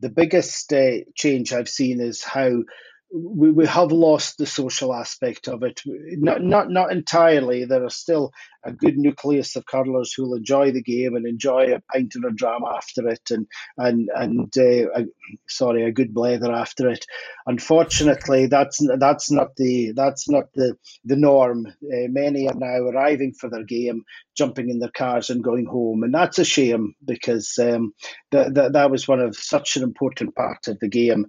the biggest uh, change I've seen is how we, we have lost the social aspect of it. Not, not not entirely. There are still a good nucleus of curlers who'll enjoy the game and enjoy a pint of a dram after it, and and and uh, a, sorry, a good blether after it. Unfortunately, that's that's not the that's not the the norm. Uh, many are now arriving for their game, jumping in their cars and going home, and that's a shame because um, that, that that was one of such an important part of the game.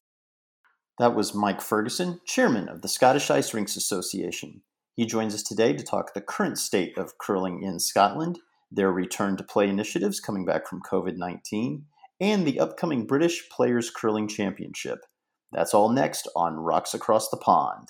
That was Mike Ferguson, chairman of the Scottish Ice Rinks Association. He joins us today to talk the current state of curling in Scotland, their return to play initiatives coming back from COVID 19, and the upcoming British Players Curling Championship. That's all next on Rocks Across the Pond.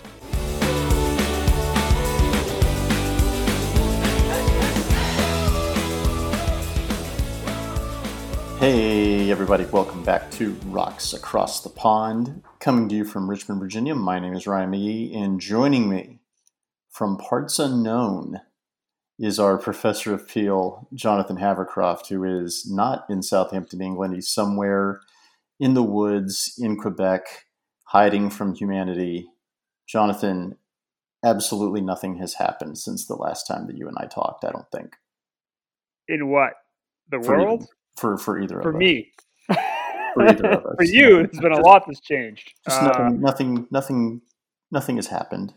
Hey, everybody, welcome back to Rocks Across the Pond. Coming to you from Richmond, Virginia, my name is Ryan McGee, and joining me from parts unknown is our professor of Peel, Jonathan Havercroft, who is not in Southampton, England. He's somewhere in the woods in Quebec, hiding from humanity. Jonathan, absolutely nothing has happened since the last time that you and I talked, I don't think. In what? The world? For for either For of us. For me. For either of us. For you, it's been a lot that's changed. Just Uh, nothing, nothing, nothing, nothing has happened.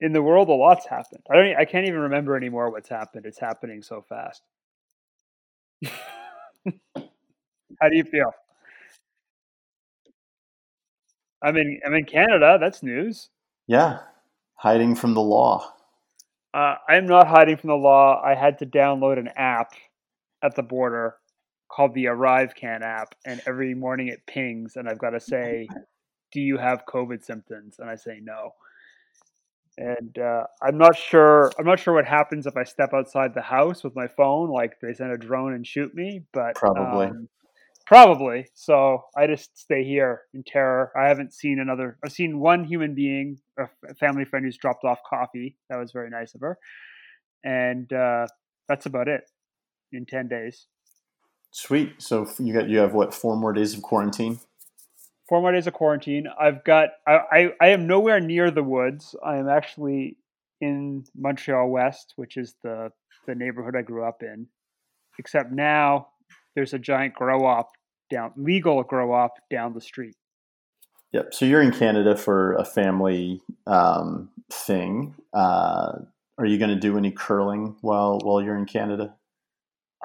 in the world, a lot's happened. I don't. I can't even remember anymore what's happened. It's happening so fast. How do you feel? I'm in. I'm in Canada. That's news. Yeah, hiding from the law. Uh, I'm not hiding from the law. I had to download an app at the border called the ArriveCan app, and every morning it pings, and I've got to say, "Do you have COVID symptoms?" And I say no. And uh, I'm not sure. I'm not sure what happens if I step outside the house with my phone. Like they send a drone and shoot me, but Probably. um, probably. So I just stay here in terror. I haven't seen another. I've seen one human being, a family friend who's dropped off coffee. That was very nice of her, and uh, that's about it. In ten days, Sweet. So you got you have what four more days of quarantine? four more days of quarantine. I've got. I, I I am nowhere near the woods. I am actually in Montreal West, which is the the neighborhood I grew up in. Except now there's a giant grow up down legal grow up down the street. Yep. So you're in Canada for a family um, thing. Uh, are you going to do any curling while while you're in Canada?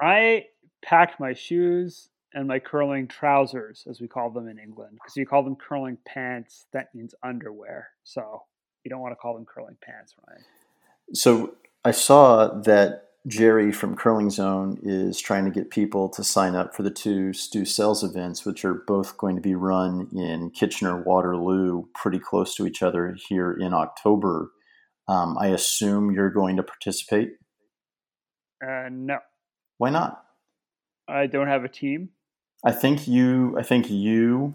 I packed my shoes and my curling trousers, as we call them in England, because you call them curling pants. That means underwear. So you don't want to call them curling pants, Ryan. So I saw that Gerry from Curling Zone is trying to get people to sign up for the two Stu Sells events, which are both going to be run in Kitchener Waterloo, pretty close to each other here in October. Um, I assume you're going to participate. Uh, no, Why not? I don't have a team. I think you. I think you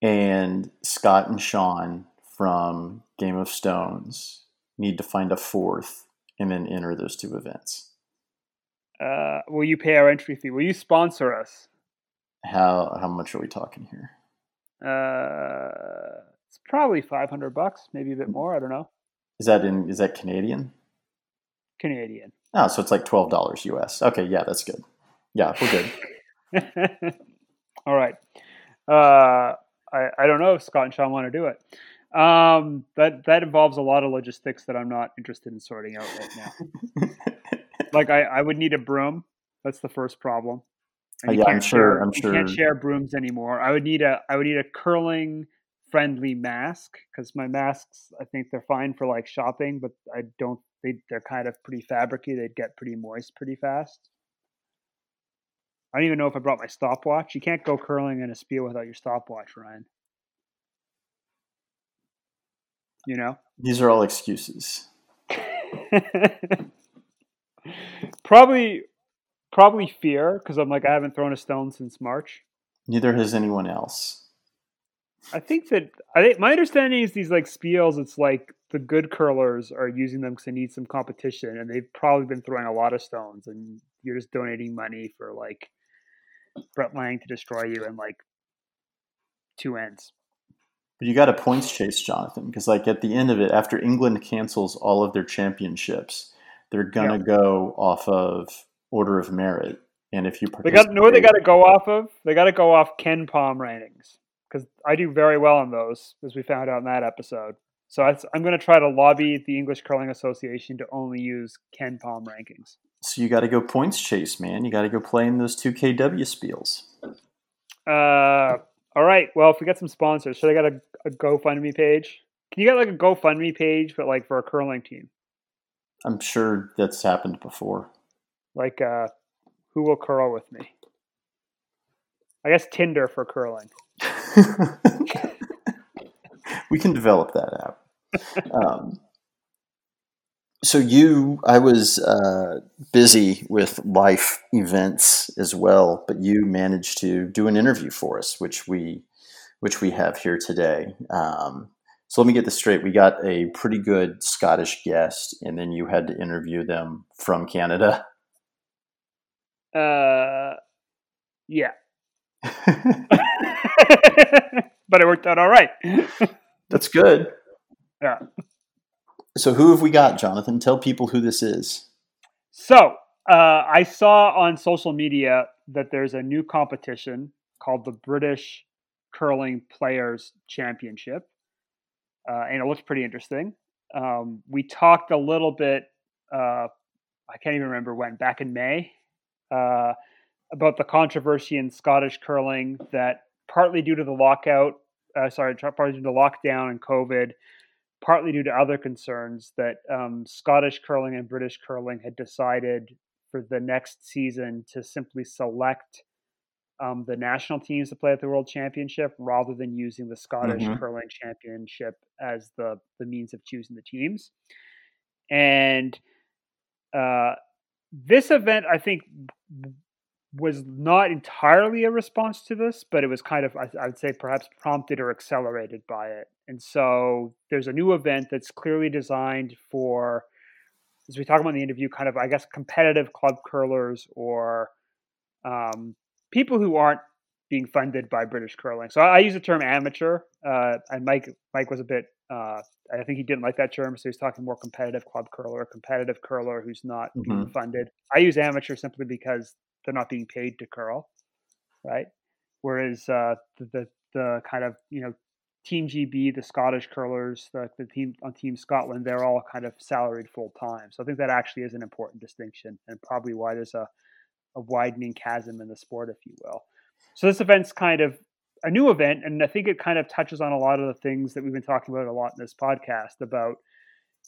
and Scott and Sean from Game of Stones need to find a fourth and then enter those two events. Uh, will you pay our entry fee? Will you sponsor us? How how much are we talking here? Uh, it's probably five hundred bucks, maybe a bit more. I don't know. Is that in is that Canadian? Canadian. Oh, so it's like twelve dollars US. Okay, yeah, that's good. Yeah, we're good. All right. Uh, I, I don't know if Scott and Sean want to do it. Um, that that involves a lot of logistics that I'm not interested in sorting out right now. like I, I would need a broom. That's the first problem. Uh, yeah, I'm sure- share- I'm sure. You can't share brooms anymore. I would need a I would need a curling friendly mask because my masks I think they're fine for like shopping, but I don't. They they're kind of pretty fabricy. They'd get pretty moist pretty fast. I don't even know if I brought my stopwatch. You can't go curling in a spiel without your stopwatch, Ryan. You know? These are all excuses. probably probably fear because I'm like I haven't thrown a stone since March. Neither has anyone else. I think that I think my understanding is these like spiels. It's like the good curlers are using them because they need some competition, and they've probably been throwing a lot of stones, and you're just donating money for like Brett Lang to destroy you in like two ends. But you got a points chase, Jonathan, because like at the end of it, after England cancels all of their championships, they're gonna go off of order of merit. And if you they got know what they got to go off of? They got to go off KenPom ratings because I do very well on those, as we found out in that episode. So I'm going to try to lobby the English Curling Association to only use KenPom rankings. So you got to go points chase, man. You got to go play in those two KW spiels. Uh, all right. Well, if we get some sponsors, should I get a, a GoFundMe page? Can you get like a GoFundMe page, but like for a curling team? I'm sure that's happened before. Like, uh, who will curl with me? I guess Tinder for curling. we can develop that app. Um, so you, I was uh, busy with life events as well, but you managed to do an interview for us, which we, which we have here today. Um, so let me get this straight: we got a pretty good Scottish guest, and then you had to interview them from Canada. Uh, yeah. but it worked out all right. That's good. Yeah. So, who have we got, Jonathan? Tell people who this is. So, uh, I saw on social media that there's a new competition called the British Curling Players Championship, uh, and it looks pretty interesting. Um, we talked a little bit, uh, I can't even remember when, back in May, uh, about the controversy in Scottish curling that partly due to the lockout, uh, sorry, partly due to lockdown and COVID, partly due to other concerns that um, Scottish curling and British curling had decided for the next season to simply select um, the national teams to play at the World Championship rather than using the Scottish mm-hmm. Curling Championship as the the means of choosing the teams. And uh, this event, I think, was not entirely a response to this, but it was kind of, I, I, would say, perhaps prompted or accelerated by it. And so there's a new event that's clearly designed for, as we talk about in the interview, kind of, I guess, competitive club curlers or um, people who aren't being funded by British curling. So I, I use the term amateur, uh, and Mike Mike was a bit. Uh, I think he didn't like that term, so he's talking more competitive club curler, competitive curler who's not mm-hmm. being funded. I use amateur simply because they're not being paid to curl, right? Whereas uh, the, the, the kind of you know Team GB, the Scottish curlers, the, the team on Team Scotland, they're all kind of salaried full time. So I think that actually is an important distinction, and probably why there's a a widening chasm in the sport, if you will. So this event's kind of a new event, and I think it kind of touches on a lot of the things that we've been talking about a lot in this podcast about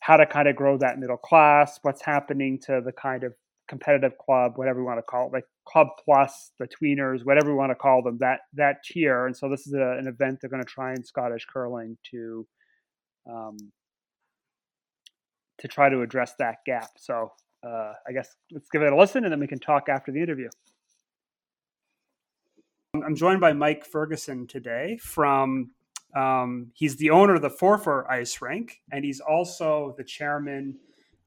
how to kind of grow that middle class, what's happening to the kind of competitive club, whatever we want to call it, like club plus, the tweeners, whatever we want to call them, that that tier. And so this is a, an event they're going to try in Scottish curling to um, to try to address that gap. So uh, I guess let's give it a listen, and then we can talk after the interview. I'm joined by Mike Ferguson today from. Um, he's the owner of the Forfar Ice Rink, and he's also the chairman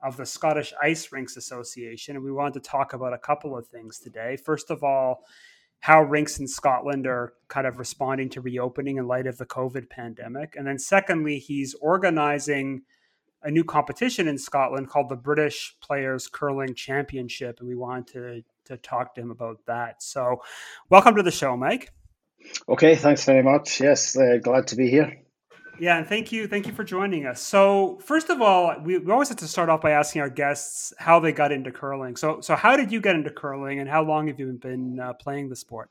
of the Scottish Ice Rinks Association. And we wanted to talk about a couple of things today. First of all, how rinks in Scotland are kind of responding to reopening in light of the COVID pandemic. And then, secondly, he's organizing a new competition in Scotland called the British Players Curling Championship. And we wanted to, to talk to him about that. So, welcome to the show, Mike. Okay, thanks very much. Yes, uh, glad to be here. Yeah, and thank you, thank you for joining us. So, first of all, we, we always have to start off by asking our guests how they got into curling. So, so how did you get into curling, and how long have you been uh, playing the sport?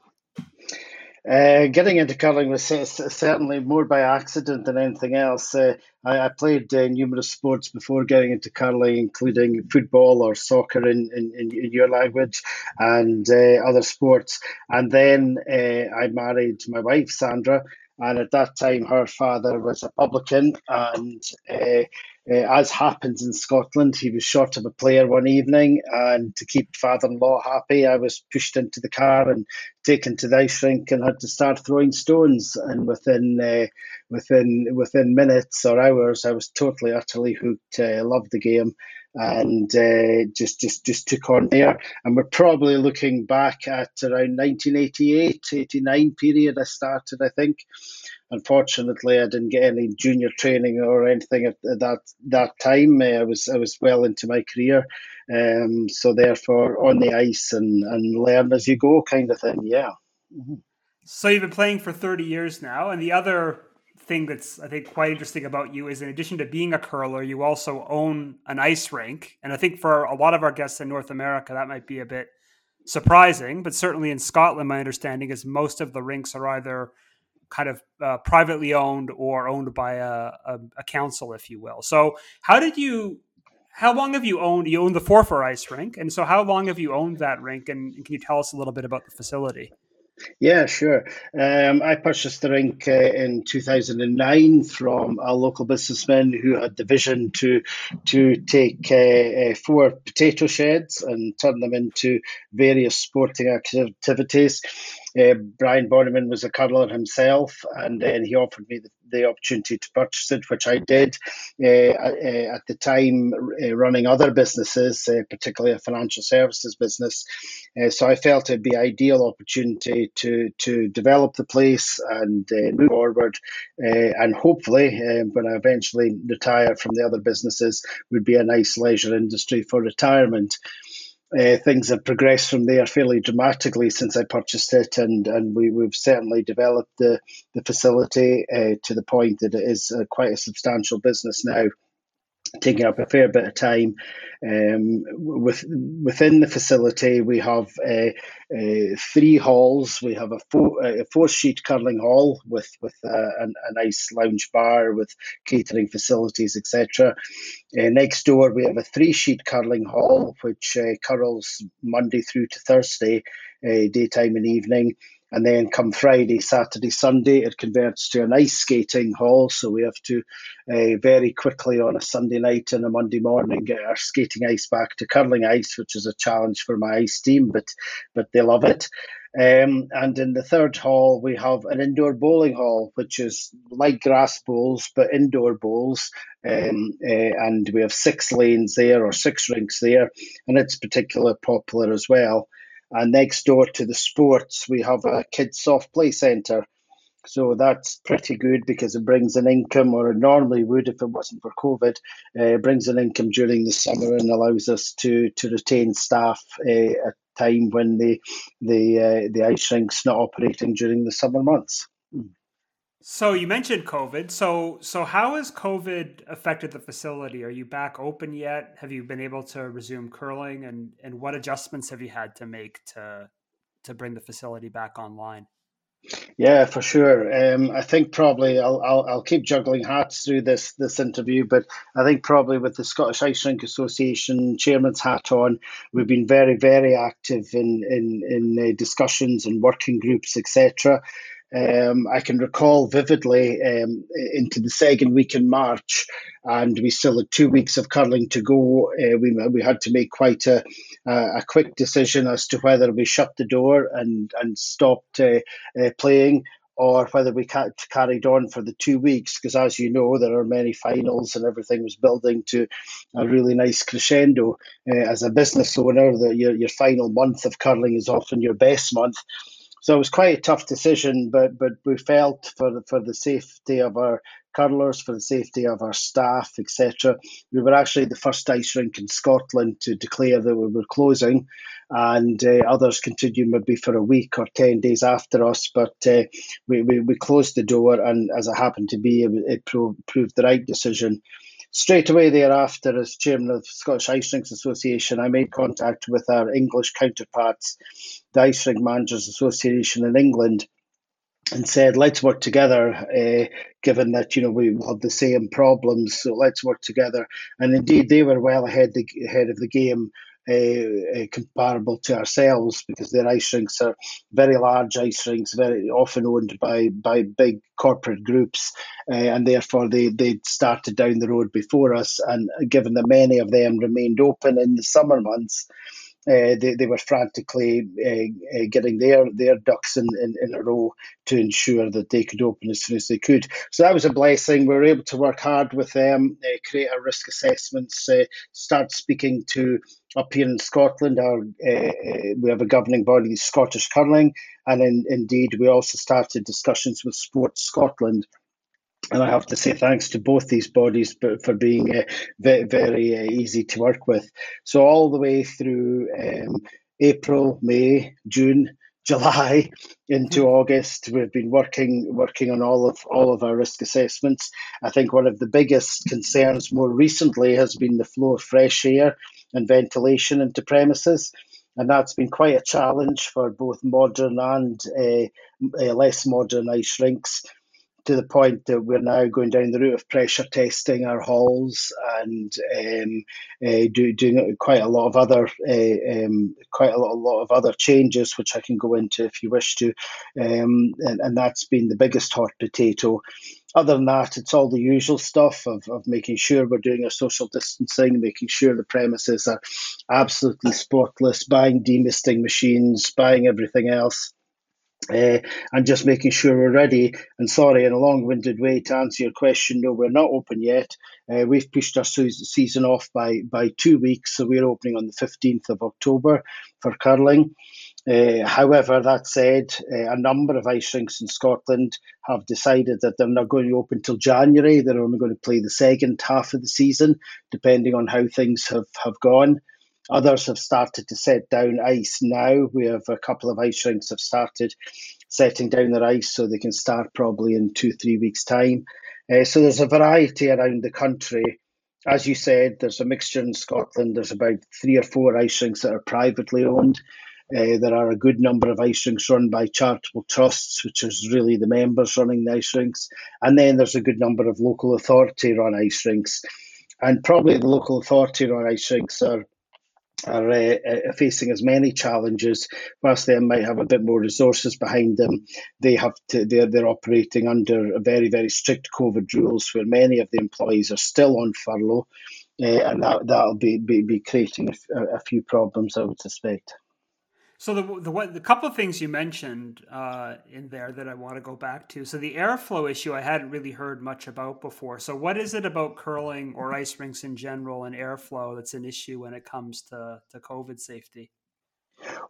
Uh, getting into curling was certainly more by accident than anything else. Uh, I, I, played uh, numerous sports before getting into curling, including football or soccer in, in, in your language and uh, other sports. And then uh, I married my wife, Sandra, and at that time her father was a publican and uh, uh, as happens in Scotland, he was short of a player one evening, and to keep father-in-law happy, I was pushed into the car and taken to the ice rink and had to start throwing stones. And within uh, within within minutes or hours, I was totally utterly hooked. I loved the game and uh, just just just took on there. And we're probably looking back at around 1988, 89 period. I started, I think. Unfortunately, I didn't get any junior training or anything at, that that time. Uh, I was I was well into my career, um, so therefore on the ice and and learn as you go, kind of thing. Yeah. Mm-hmm. So you've been playing for 30 years now, and the other thing that's I think quite interesting about you is in addition to being a curler, you also own an ice rink. And I think for a lot of our guests in North America, that might be a bit surprising. But certainly in Scotland, my understanding is most of the rinks are either kind of uh, privately owned or owned by a, a, a, council, if you will. So how did you? How long have you owned? You own the Forfar Ice Rink, and so how long have you owned that rink? And, and can you tell us a little bit about the facility? Yeah, sure. Um, I purchased the rink uh, in 2009 from a local businessman who had the vision to to take uh, uh, four potato sheds and turn them into various sporting activities. Uh, Brian Bonneman was a curler himself, and then he offered me the, the opportunity to purchase it, which I did. Uh, uh, at the time, uh, running other businesses, uh, particularly a financial services business, uh, so I felt it'd be ideal opportunity to to develop the place and move forward, and hopefully, when I eventually retire from the other businesses, would be a nice leisure industry for retirement uh, things have progressed from there fairly dramatically since I purchased it, and, and we, we've certainly developed the, the facility uh, to the point that it is uh, quite a substantial business now taking up a fair bit of time. Um, with within the facility, we have uh, uh, three halls. We have a four a four sheet curling hall with with uh, a, a, nice lounge bar with catering facilities, etc. Uh, next door, we have a three sheet curling hall which uh, curls Monday through to Thursday, uh, daytime and evening. And then come Friday, Saturday, Sunday, it converts to an ice skating hall. So we have to uh, very quickly on a Sunday night and a Monday morning get our skating ice back to curling ice, which is a challenge for my ice team, but but they love it. Um, and in the third hall, we have an indoor bowling hall, which is like grass bowls, but indoor bowls. Um, uh, and we have six lanes there or six rinks there, and it's particularly popular as well. And next door to the sports, we have a kids soft play centre. So that's pretty good because it brings an income, or it normally would if it wasn't for COVID. Uh, brings an income during the summer and allows us to to retain staff uh, at time when the the uh, the ice rink's not operating during the summer months. So you mentioned COVID. So so how has COVID affected the facility? Are you back open yet? Have you been able to resume curling and and what adjustments have you had to make to to bring the facility back online? Yeah, for sure. Um, I think probably I'll, I'll, I'll keep juggling hats through this this interview, but I think probably with the Scottish Ice Rink Association chairman's hat on, we've been very very active in in in uh, discussions and working groups, etc. Um, I can recall vividly um, into the second week in March, and we still had two weeks of curling to go. Uh, we, we had to make quite a, a quick decision as to whether we shut the door and, and stopped uh, uh, playing or whether we carried on for the two weeks, because as you know, there are many finals and everything was building to a really nice crescendo. Uh, as a business owner, the, your, your final month of curling is often your best month. So it was quite a tough decision, but but we felt for the, for the safety of our curlers, for the safety of our staff, etc. We were actually the first ice rink in Scotland to declare that we were closing, and uh, others continued maybe for a week or ten days after us. But uh, we, we we closed the door, and as it happened to be, it, it proved the right decision. Straight away thereafter, as chairman of the Scottish Ice Rinks Association, I made contact with our English counterparts, the Ice Rink Managers Association in England, and said, let's work together, uh, given that, you know, we have the same problems. So let's work together. And indeed, they were well ahead, the, ahead of the game. Uh, uh, comparable to ourselves because their ice rinks are very large ice rinks, very often owned by by big corporate groups, uh, and therefore they they started down the road before us. And given that many of them remained open in the summer months, uh, they, they were frantically uh, uh, getting their their ducks in, in, in, a row to ensure that they could open as soon as they could. So that was a blessing. We were able to work hard with them, uh, create our risk assessments, uh, start speaking to up here in Scotland. Our we have a governing body, Scottish Curling, and in, indeed we also started discussions with Sports Scotland and I have to say thanks to both these bodies for being uh, very, very uh, easy to work with. So all the way through um, April, May, June, July into mm-hmm. August, we've been working working on all of all of our risk assessments. I think one of the biggest concerns more recently has been the flow of fresh air and ventilation into premises and that's been quite a challenge for both modern and uh, uh, less modern ice rinks to the point that we're now going down the route of pressure testing our halls and um, uh, do, doing quite a lot of other uh, um, quite a lot, a lot, of other changes, which I can go into if you wish to, um, and, and that's been the biggest hot potato. Other than that, it's all the usual stuff of, of making sure we're doing our social distancing, making sure the premises are absolutely spotless, buying demisting machines, buying everything else uh, and just making sure we're ready. And sorry, in a long winded way to answer your question, no, we're not open yet. Uh, we've pushed our season off by, by two weeks, so we're opening on the 15th of October for curling. Uh, however, that said, a number of ice rinks in Scotland have decided that they're not going to open till January. They're only going to play the second half of the season, depending on how things have, have gone. Others have started to set down ice now. We have a couple of ice rinks have started setting down their ice so they can start probably in two, three weeks' time. Uh, so there's a variety around the country. As you said, there's a mixture in Scotland. There's about three or four ice rinks that are privately owned. Uh, there are a good number of ice rinks run by charitable trusts, which is really the members running the ice rinks. And then there's a good number of local authority run ice rinks. And probably the local authority run ice rinks are are uh, uh, facing as many challenges, whilst they might have a bit more resources behind them, they have to they're, they're operating under very very strict COVID rules, where many of the employees are still on furlough, uh, and that that'll be, be, be creating a, a few problems, I would suspect. So the the, the couple of things you mentioned uh, in there that I want to go back to. So the airflow issue I hadn't really heard much about before. So what is it about curling or ice rinks in general and airflow that's an issue when it comes to to COVID safety?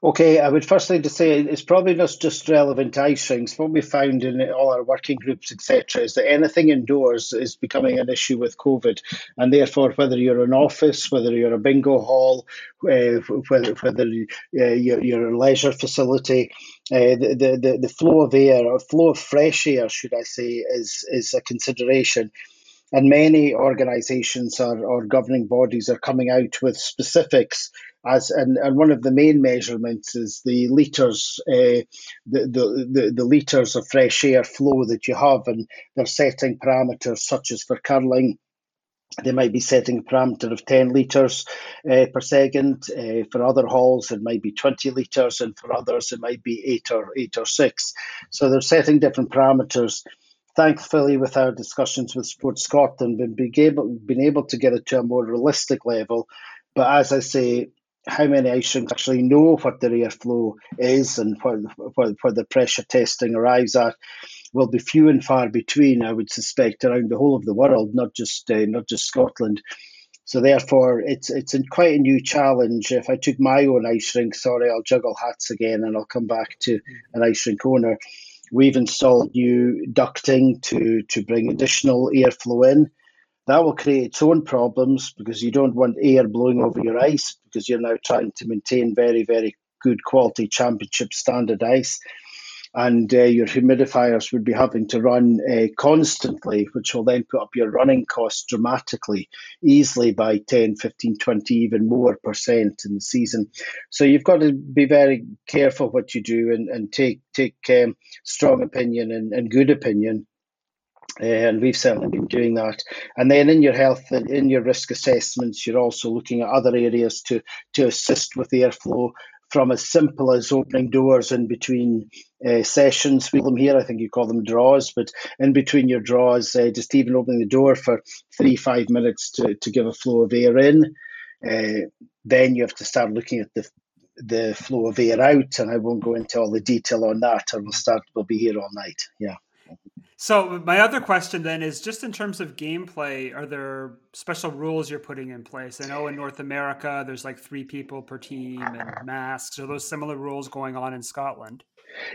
Okay, I would first like to say it's probably not just relevant to ice rinks. What we found in all our working groups, etc., is that anything indoors is becoming an issue with COVID, and therefore, whether you're an office, whether you're a bingo hall, uh, whether whether uh, you're, you're, a leisure facility, uh, the, the the flow of air or flow of fresh air, should I say, is is a consideration and many organizations or, or governing bodies are coming out with specifics as and, and one of the main measurements is the liters uh, the, the, the, the liters of fresh air flow that you have and they're setting parameters such as for curling they might be setting a parameter of 10 litres uh, per second. Uh, for other halls, it might be 20 litres, and for others, it might be 8 or 8 or 6. So they're setting different parameters thankfully, with our discussions with Sports Scotland, been able, been able to get it to a more realistic level. But as I say, how many ice rinks actually know what their airflow is and where, where, where the pressure testing arrives at will be few and far between, I would suspect, around the whole of the world, not just uh, not just Scotland. So therefore, it's it's quite a new challenge. If I took my own ice rink, sorry, I'll juggle hats again, and I'll come back to an ice rink owner. We've installed new ducting to, to bring additional airflow in. That will create its own problems because you don't want air blowing over your ice because you're now trying to maintain very, very good quality championship standard ice. And uh, your humidifiers would be having to run uh, constantly, which will then put up your running costs dramatically, easily by 10, 15, 20, even more percent in the season. So you've got to be very careful what you do and, and take take um, strong opinion and, and good opinion and we've certainly been doing that. And then in your health, and in your risk assessments, you're also looking at other areas to to assist with airflow from as simple as opening doors in between uh, sessions. We call them here, I think you call them draws, but in between your draws, uh, just even opening the door for three, five minutes to, to give a flow of air in. Uh, then you have to start looking at the the flow of air out, and I won't go into all the detail on that. I will start. We'll be here all night. Yeah. So my other question then is just in terms of gameplay, are there special rules you're putting in place? I know in North America there's like three people per team and masks. Are those similar rules going on in Scotland?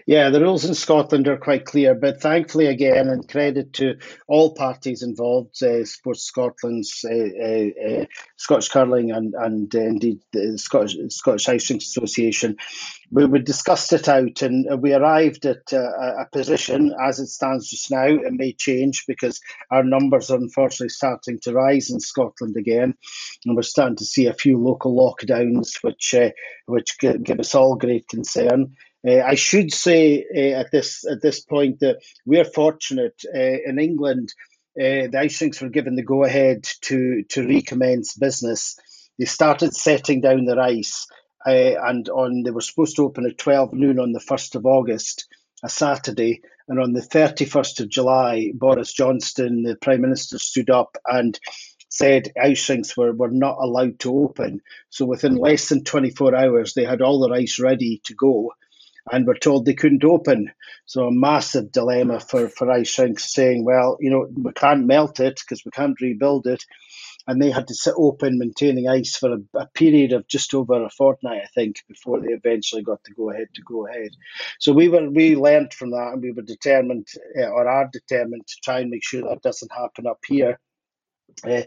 Yeah, the rules in Scotland are quite clear, but thankfully, again, and credit to all parties involved, uh, Sports Scotland's, uh, uh, uh Scottish Curling, and, and uh, indeed the Scottish, Scottish Rink Association, we, we discussed it out and we arrived at uh, a position as it stands just now. It may change because our numbers are unfortunately starting to rise in Scotland again, and we're starting to see a few local lockdowns, which which give us all great concern. Uh, I should say uh, at this at this point that we're fortunate uh, in England. Uh, the ice rinks were given the go ahead to to recommence business. They started setting down their ice, uh, and on they were supposed to open at twelve noon on the first of August, a Saturday, and on the thirty first of July, Boris Johnson, the Prime Minister, stood up and said ice rinks were, were not allowed to open. So within less than 24 hours, they had all their ice ready to go and we were told they couldn't open. So a massive dilemma for, for ice rinks saying, well, you know, we can't melt it because we can't rebuild it. And they had to sit open, maintaining ice for a, a, period of just over a fortnight, I think, before they eventually got to go ahead to go ahead. So we were we learned from that, and we were determined, uh, or are determined, to try and make sure that doesn't happen up here. Uh,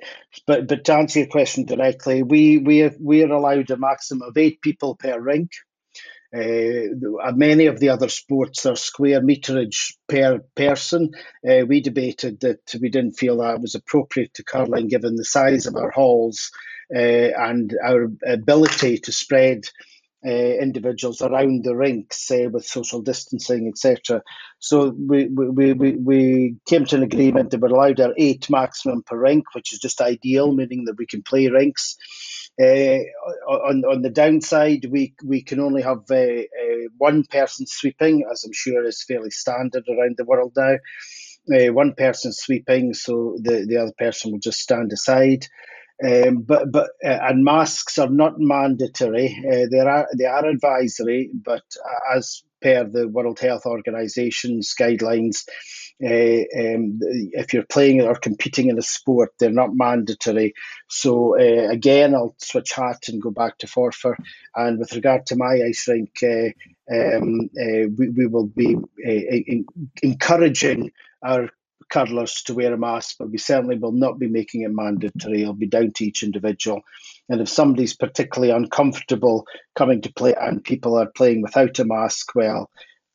but but to answer your question directly, we we we are allowed a maximum of eight people per rink. Uh, many of the other sports are square meterage per person. Uh, we debated that we didn't feel that was appropriate to curling given the size of our halls uh, and our ability to spread uh, individuals around the rinks uh, with social distancing, etc. So we, we, we, we came to an agreement that we're allowed our eight maximum per rink, which is just ideal, meaning that we can play rinks. Uh, on on the downside, we we can only have uh, uh, one person sweeping, as I'm sure is fairly standard around the world now. Uh, one person sweeping, so the, the other person will just stand aside. Um, but but uh, and masks are not mandatory. They are they are advisory, but as per the World Health Organization's guidelines, uh, um, if you're playing or competing in a sport, they're not mandatory. So uh, again, I'll switch hat and go back to Forfar. And with regard to my ice rink, uh, um, we, we will be in, encouraging our curlers to wear a mask, but we certainly will not be making it mandatory. It'll be down to each individual. And if somebody's particularly uncomfortable coming to play and people are playing without a mask, well,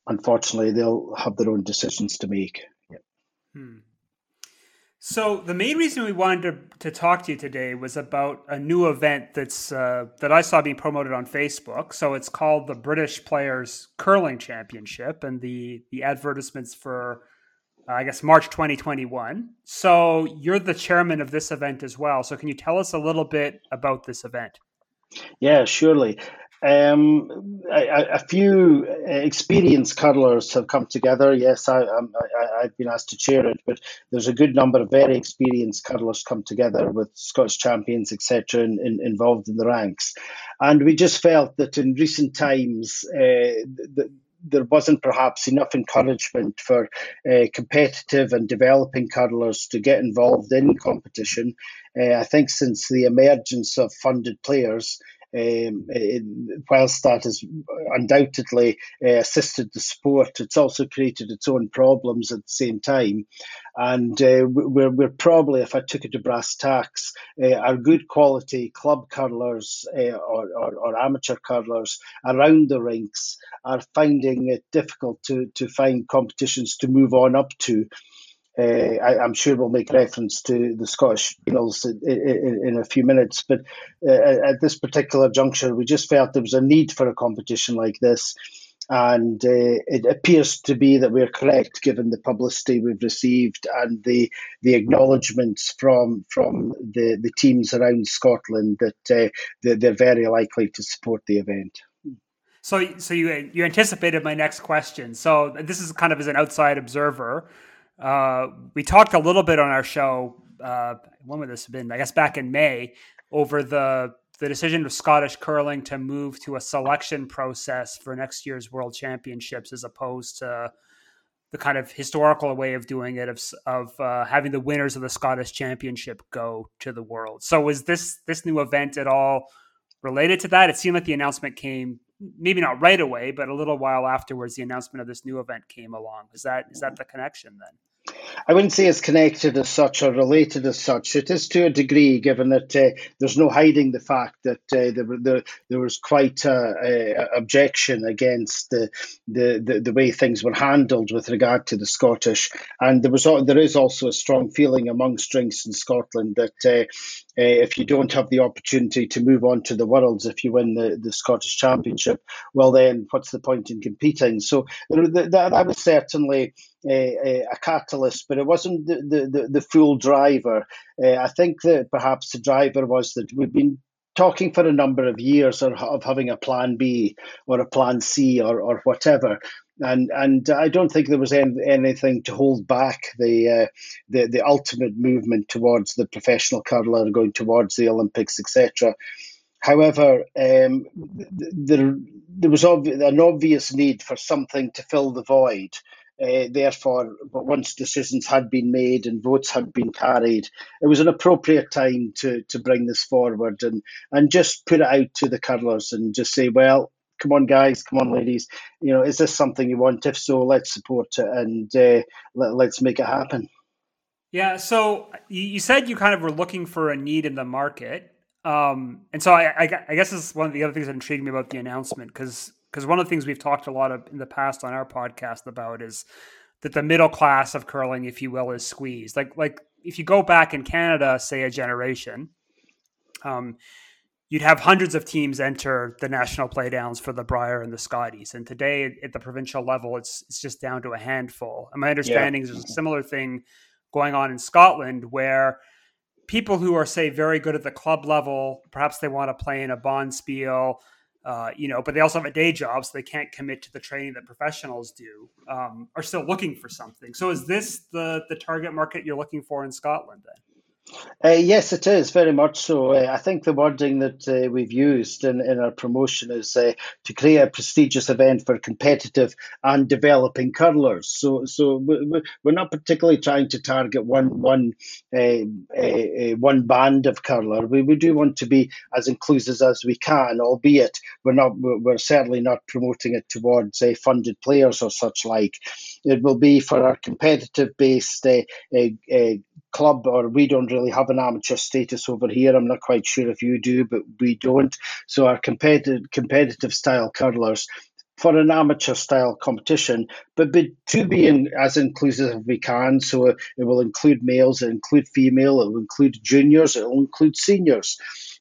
unfortunately, they'll have their own decisions to make. Hmm. So the main reason we wanted to, to talk to you today was about a new event that's uh, that I saw being promoted on Facebook. So it's called the British Players Curling Championship, and the the advertisements for uh, I guess March 2021. So you're the chairman of this event as well. So can you tell us a little bit about this event? Yeah, surely. Um, a, a, few experienced curlers have come together. Yes, I, have been asked to chair it, but there's a good number of very experienced curlers come together with Scottish champions, etc., in, in, involved in the ranks. And we just felt that in recent times, uh, the, there wasn't perhaps enough encouragement for uh, competitive and developing curlers to get involved in competition. Uh, I think since the emergence of funded players, um, it, whilst that has undoubtedly uh, assisted the sport, it's also created its own problems at the same time. And uh, we're, we're probably, if I took it to brass tacks, uh, our good quality club curlers uh, or, or, or, amateur curlers around the rinks are finding it difficult to, to find competitions to move on up to. Uh, I, am sure we'll make reference to the Scottish finals in, in, in, a few minutes, but uh, at this particular juncture, we just felt there was a need for a competition like this. And uh, it appears to be that we're correct, given the publicity we've received and the the acknowledgements from from the, the teams around Scotland that uh, they're, they're very likely to support the event. So, so you you anticipated my next question. So this is kind of as an outside observer. Uh, we talked a little bit on our show. Uh, when would this have been? I guess back in May over the the decision of Scottish curling to move to a selection process for next year's World Championships as opposed to the kind of historical way of doing it of of uh, having the winners of the Scottish Championship go to the World. So was this this new event at all related to that? It seemed like the announcement came maybe not right away, but a little while afterwards. The announcement of this new event came along. Is that is that the connection then? I wouldn't say it's connected as such or related as such. It is to a degree, given that uh, there's no hiding the fact that uh, there, there, there, was quite a, a objection against the, the, the, the, way things were handled with regard to the Scottish, and there was there is also a strong feeling amongst rinks in Scotland that uh, uh, if you don't have the opportunity to move on to the Worlds, if you win the, the Scottish Championship, well then what's the point in competing? So that, that was certainly a, a, catalyst, but it wasn't the, the, the full driver. Uh, I think that perhaps the driver was that we've been talking for a number of years of, of having a plan B or a plan C or, or whatever. And and I don't think there was any, anything to hold back the, uh, the the ultimate movement towards the professional curler going towards the Olympics, etc. However, um, there there was an obvious need for something to fill the void. Uh, therefore, once decisions had been made and votes had been carried, it was an appropriate time to, to bring this forward and, and just put it out to the curlers and just say, well, come on, guys, come on, ladies, you know, is this something you want? If so, let's support it and uh, let, us make it happen. Yeah. So you said you kind of were looking for a need in the market. Um, and so I, I, I guess this is one of the other things that intrigued me about the announcement because because one of the things we've talked a lot of in the past on our podcast about is that the middle class of curling, if you will, is squeezed. Like like if you go back in Canada, say a generation, um, you'd have hundreds of teams enter the national playdowns for the Brier and the Scotties, and today at the provincial level, it's it's just down to a handful. And my understanding yeah. is there's a similar thing going on in Scotland where people who are say very good at the club level, perhaps they want to play in a bonspiel uh, you know, but they also have a day job, so they can't commit to the training that professionals do. Um, are still looking for something. So, is this the the target market you're looking for in Scotland? Then, uh, yes, it is very much so. Uh, I think the wording that uh, we've used in, in our promotion is uh, to create a prestigious event for competitive and developing curlers. So, so we're not particularly trying to target one one uh, uh, one band of curler. We, we do want to be as inclusive as we can, albeit we're not we're certainly not promoting it towards funded players or such like. It will be for our competitive based club, or we don't really have an amateur status over here. I'm not quite sure if you do, but we don't. So our competitive competitive style curlers for an amateur style competition, but, to be in, as inclusive as we can. So it will include males, it will include female, it will include juniors, it will include seniors.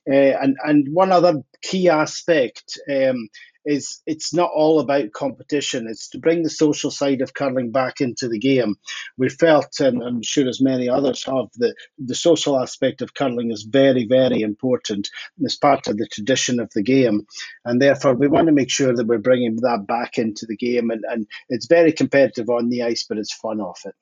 Uh, and, and one other key aspect um, is it's not all about competition. It's to bring the social side of curling back into the game. We felt, and I'm sure as many others have, that the social aspect of curling is very, very important. It's part of the tradition of the game. And therefore, we want to make sure that we're bringing that back into the game. And, and it's very competitive on the ice, but it's fun off it.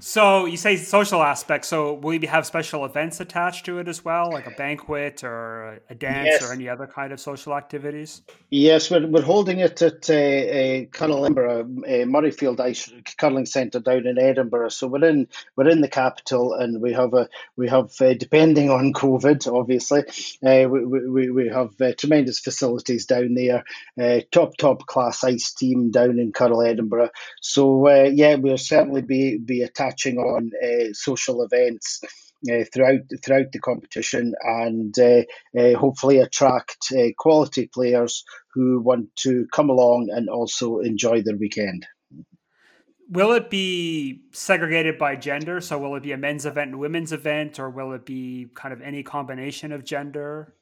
So you say social aspect. So will you have special events attached to it as well, like a banquet or a dance yes. or any other kind of social activities? Yes, we're, we're holding it at uh, uh, Edinburgh, uh, Murrayfield Ice Curling Centre down in Edinburgh. So we're in we're in the capital, and we have a we have uh, depending on COVID, obviously, uh, we, we, we have uh, tremendous facilities down there, uh, top top class ice team down in Curl Edinburgh. So yeah, we'll certainly be be attached catching on uh, social events. Uh, throughout throughout the competition and uh, uh, hopefully attract uh, quality players who want to come along and also enjoy their weekend. Will it be segregated by gender? So will it be a men's event and women's event, or will it be kind of any combination of gender?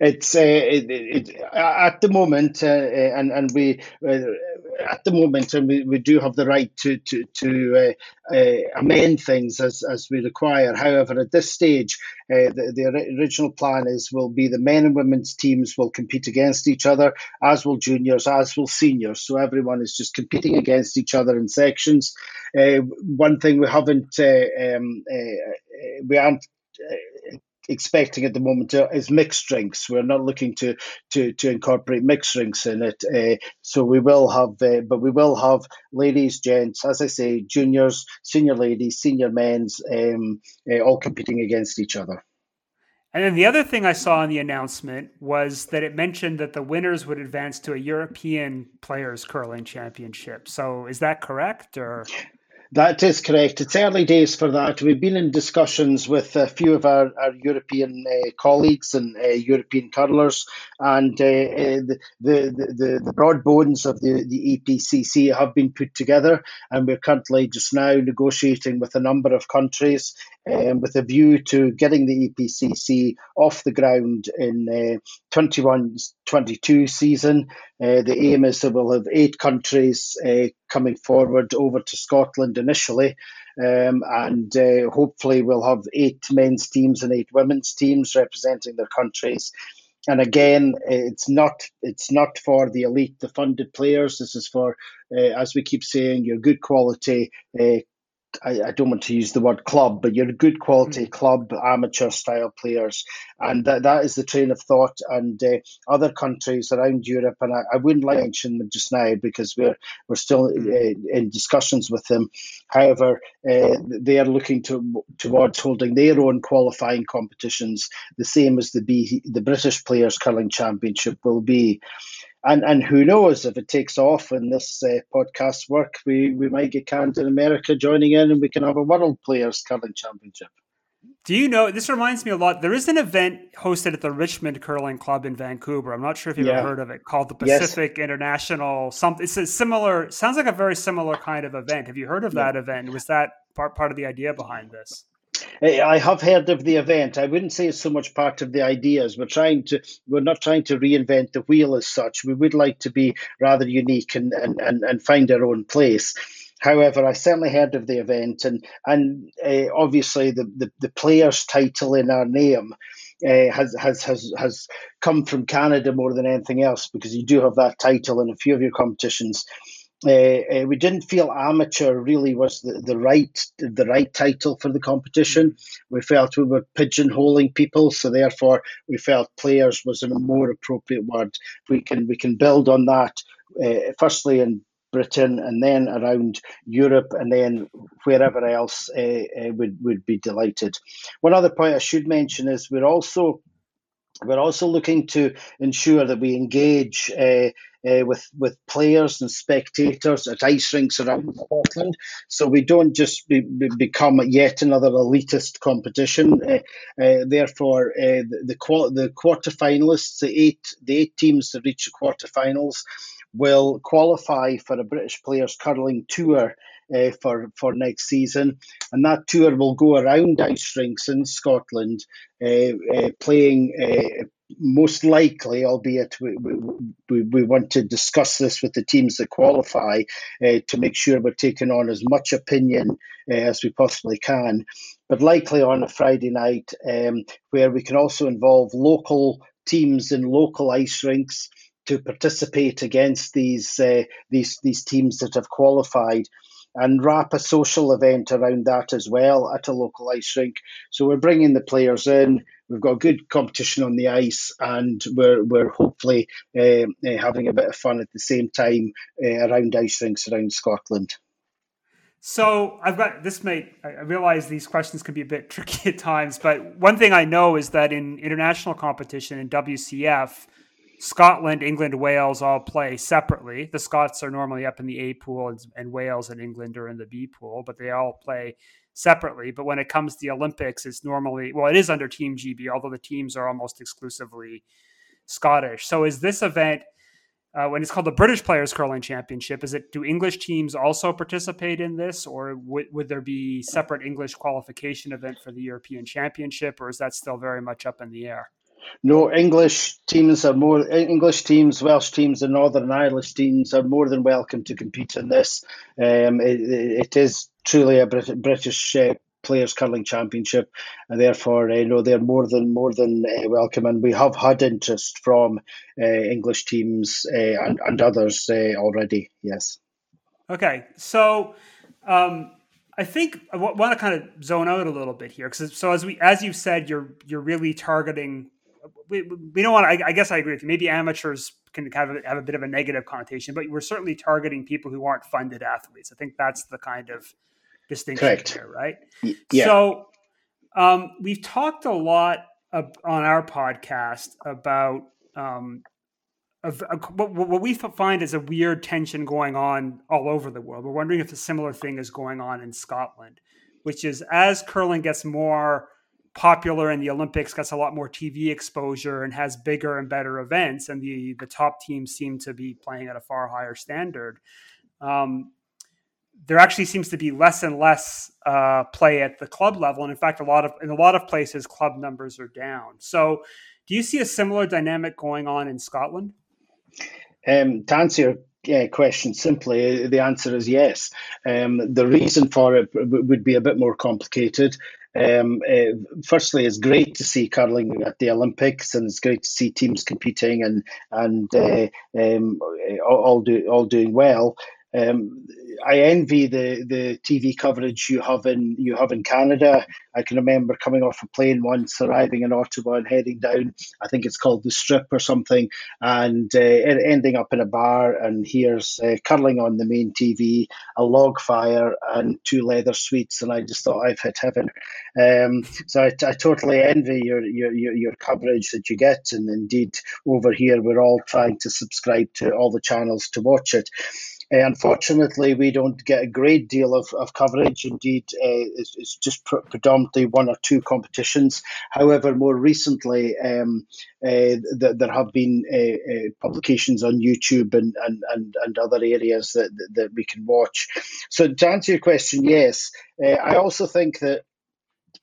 It's uh, it, it, at the moment, uh, and and we at the moment, and we, we do have the right to to, to uh, uh, amend things as, as we require. However, at this stage, uh, the, the original plan is will be the men and women's teams will compete against each other, as will juniors, as will seniors. So everyone is just competing against each other in sections. Uh, one thing we haven't uh, um, uh, we aren't expecting at the moment uh, is mixed drinks. We're not looking to to, to incorporate mixed drinks in it. Uh, so we will have, uh, but we will have ladies, gents, as I say, juniors, senior ladies, senior men's, um, uh, all competing against each other. And then the other thing I saw in the announcement was that it mentioned that the winners would advance to a European Players Curling Championship. So is that correct, or? That is correct. It's early days for that. We've been in discussions with a few of our, our European uh, colleagues and uh, European curlers, and uh, uh the, the, the, the, broad bones of the, the EPCC have been put together, and we're currently just now negotiating with a number of countries um, with a view to getting the EPCC off the ground in uh, 21 22 season. Uh, the aim is that we'll have eight countries uh, coming forward over to Scotland initially. Um, and uh, hopefully, we'll have eight men's teams and eight women's teams representing their countries. And again, it's not it's not for the elite, the funded players. This is for, uh, as we keep saying, your good quality uh, I, I, don't want to use the word club, but you're a good quality mm. club, amateur style players, and that, that is the train of thought. And uh, other countries around Europe, and I, I, wouldn't like to mention them just now because we're we're still uh, in discussions with them. However, uh, they are looking to towards holding their own qualifying competitions, the same as the B, the British Players Curling Championship will be and and who knows if it takes off and this uh, podcast work, we we might get Canada and America joining in, and we can have a World Players Curling Championship. Do you know? This reminds me a lot. There is an event hosted at the Richmond Curling Club in Vancouver. I'm not sure if you've yeah. ever heard of it, called the Pacific yes. International. Something. It's a similar. Sounds like a very similar kind of event. Have you heard of yeah. that event? Was that part part of the idea behind this? I have heard of the event. I wouldn't say it's so much part of the ideas. We're trying to we're not trying to reinvent the wheel as such. We would like to be rather unique and, and, and, and find our own place. However, I certainly heard of the event, and and uh, obviously the, the, the player's title in our name uh, has has has has come from Canada more than anything else because you do have that title in a few of your competitions. Uh, uh, we didn't feel amateur really was the, the right the right title for the competition. We felt we were pigeonholing people, so therefore we felt players was a more appropriate word. We can we can build on that. Uh, firstly in Britain, and then around Europe, and then wherever else uh, uh, would would be delighted. One other point I should mention is we're also we're also looking to ensure that we engage uh, uh, with with players and spectators at ice rinks around Scotland, so we don't just be, be become yet another elitist competition. Uh, therefore, the the, the quarter finalists, the eight the eight teams that reach the quarterfinals, will qualify for a British Players Curling Tour uh, for for next season, and that tour will go around ice rinks in Scotland, uh, uh, playing. Most likely, albeit we, we, we want to discuss this with the teams that qualify uh, to make sure we're taking on as much opinion uh, as we possibly can, but likely on a Friday night um, where we can also involve local teams in local ice rinks to participate against these uh, these these teams that have qualified and wrap a social event around that as well at a local ice rink. So we're bringing the players in. We've got good competition on the ice, and we're we're hopefully uh, having a bit of fun at the same time uh, around ice rinks around Scotland. So I've got this. May I realize these questions can be a bit tricky at times, but one thing I know is that in international competition in WCF, Scotland, England, Wales all play separately. The Scots are normally up in the A pool, and, and Wales and England are in the B pool, but they all play separately. But when it comes to the Olympics, it's normally well, it is under Team GB, although the teams are almost exclusively Scottish. So is this event? Uh, when it's called the British Players Curling Championship, is it do English teams also participate in this, or would, would there be separate English qualification event for the European Championship, or is that still very much up in the air? No, English teams are more English teams, Welsh teams, and Northern Irish teams are more than welcome to compete in this. Um, it, it is truly a Brit- British uh, Players Curling Championship, and therefore, uh, know they're more than more than uh, welcome. And we have had interest from uh, English teams uh, and, and others uh, already. Yes. Okay, so. Um, I think I want to kind of zone out a little bit here because so as we as you said you're you're really targeting we, we don't want to, I, I, guess I agree with you. Maybe amateurs can have a, have a bit of a negative connotation, but we're certainly targeting people who aren't funded athletes. I think that's the kind of distinction Correct. here, right? Yeah. So um, we've talked a lot of, on our podcast about um, of, what, what we find is a weird tension going on all over the world. We're wondering if a similar thing is going on in Scotland, which is as curling gets more popular in the Olympics, gets a lot more TV exposure, and has bigger and better events, and the the top teams seem to be playing at a far higher standard. Um, there actually seems to be less and less uh, play at the club level, and in fact, a lot of in a lot of places, club numbers are down. So, do you see a similar dynamic going on in Scotland? Um, to answer your uh, question simply, the answer is yes. Um, the reason for it would be a bit more complicated. Um, uh, firstly, it's great to see curling at the Olympics, and it's great to see teams competing and and uh, um, all do all doing well. Um, I envy the, the TV coverage you have in you have in Canada. I can remember coming off a plane once, arriving in Ottawa and heading down. I think it's called the Strip or something, and uh, ending up in a bar. And here's uh, curling on the main TV, a log fire, and two leather suites. And I just thought I've hit heaven. Um, so I, I, totally envy your, your, your your coverage that you get. And indeed, over here we're all trying to subscribe to all the channels to watch it. Unfortunately, we don't get a great deal of, of coverage. Indeed, uh, it's, it's, just pr- predominantly one or two competitions. However, more recently, um, uh, th- there have been uh, uh, publications on YouTube and, and, and, and other areas that, that, that, we can watch. So, to answer your question, yes. Uh, I also think that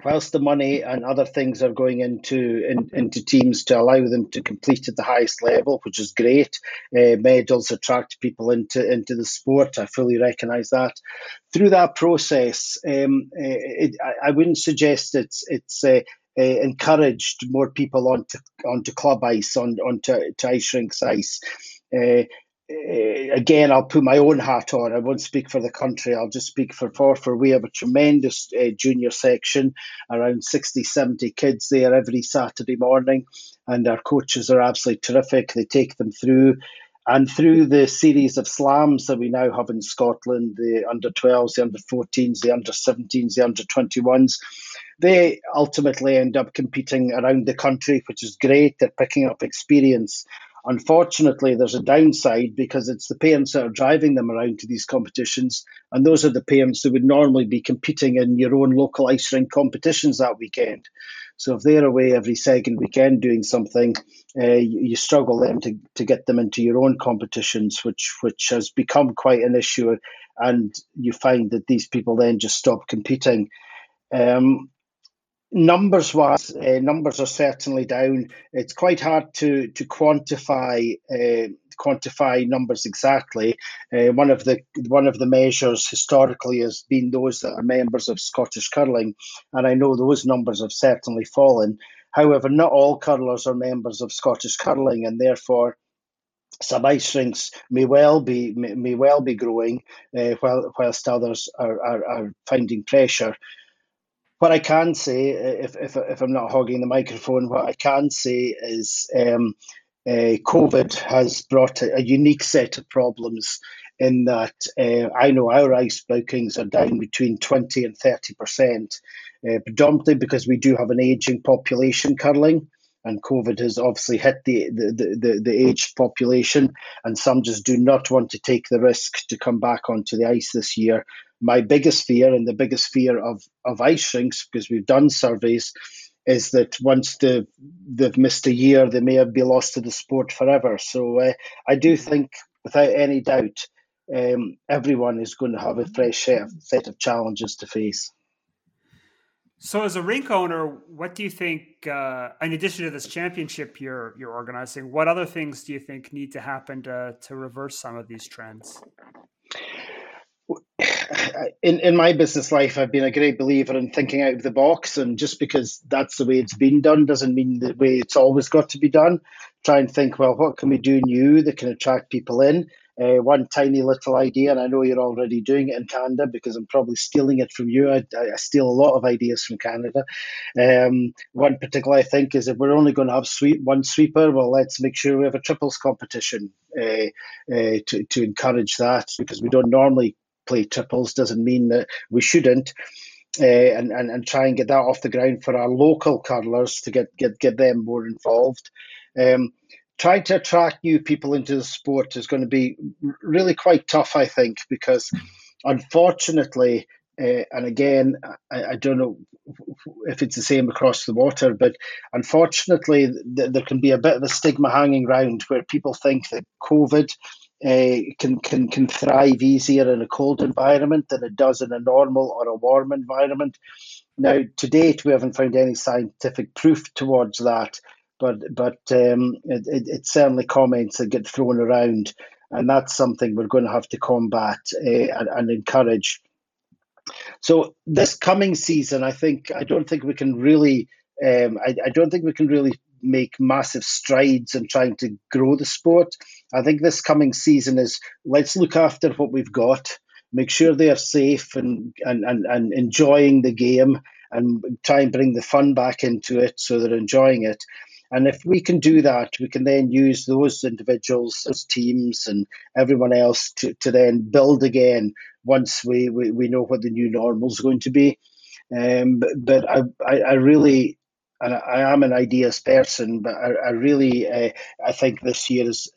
whilst the money and other things are going into in, into teams to allow them to compete at the highest level, which is great. Uh, medals attract people into into the sport. I fully recognise that. Through that process, um, uh, it, I, I, wouldn't suggest it's it's. Uh, uh, encouraged more people onto onto club ice, on onto to ice rinks ice. Uh, again, I'll put my own hat on. I won't speak for the country. I'll just speak for Forfar. We have a tremendous uh, junior section, around 60, 70 kids there every Saturday morning, and our coaches are absolutely terrific. They take them through. And through the series of slams that we now have in Scotland, the under 12s, the under 14s, the under 17s, the under 21s, they ultimately end up competing around the country, which is great. They're picking up experience. Unfortunately, there's a downside because it's the parents that are driving them around to these competitions, and those are the parents who would normally be competing in your own local ice rink competitions that weekend. So if they're away every second weekend doing something, uh, you, you, struggle then to, to get them into your own competitions, which which has become quite an issue, and you find that these people then just stop competing. Um, numbers wise, uh, numbers are certainly down. It's quite hard to to quantify uh, quantify numbers exactly. Uh, one of the one of the measures historically has been those that are members of Scottish curling, and I know those numbers have certainly fallen. However, not all curlers are members of Scottish curling, and therefore some ice rinks may well be may, may well be growing, uh, while whilst others are, are, are finding pressure. What I can say, if, if, if I'm not hogging the microphone, what I can say is um, uh, COVID has brought a, a, unique set of problems in that uh, I know our ice bookings are down between 20 and 30 percent, uh, predominantly because we do have an aging population curling and COVID has obviously hit the, the, the, the aged population, and some just do not want to take the risk to come back onto the ice this year. My biggest fear, and the biggest fear of, of ice rinks, because we've done surveys, is that once they've, they've missed a year, they may have been lost to the sport forever. So uh, I do think, without any doubt, um, everyone is going to have a fresh set of challenges to face. So, as a rink owner, what do you think? Uh, in addition to this championship you're you're organizing, what other things do you think need to happen to to reverse some of these trends? In in my business life, I've been a great believer in thinking out of the box, and just because that's the way it's been done doesn't mean the way it's always got to be done. Try and think, well, what can we do new that can attract people in? Uh, one tiny little idea, and I know you're already doing it in Canada because I'm probably stealing it from you. I, I steal a lot of ideas from Canada. Um, one particular I think is if we're only going to have sweep, one sweeper, well, let's make sure we have a triples competition uh, uh, to, to encourage that because we don't normally play triples. Doesn't mean that we shouldn't. Uh, and, and, and try and get that off the ground for our local curlers to get, get, get them more involved. Um, trying to attract new people into the sport is going to be really quite tough, I think, because unfortunately, uh, and again, I, I, don't know if it's the same across the water, but unfortunately, th- there can be a bit of a stigma hanging around where people think that COVID uh, can, can, can thrive easier in a cold environment than it does in a normal or a warm environment. Now, to date, we haven't found any scientific proof towards that but but um, it, it, it's certainly comments that get thrown around, and that's something we're going to have to combat uh, and, and, encourage. So this coming season, I think I don't think we can really, um, I, I don't think we can really make massive strides in trying to grow the sport. I think this coming season is let's look after what we've got, make sure they are safe and and, and, and enjoying the game and try and bring the fun back into it so they're enjoying it. And if we can do that, we can then use those individuals, those teams, and everyone else to, to then build again once we, we, we know what the new normal is going to be. Um, but, but I, I, I really and I am an ideas person, but I, I really uh, I think this year is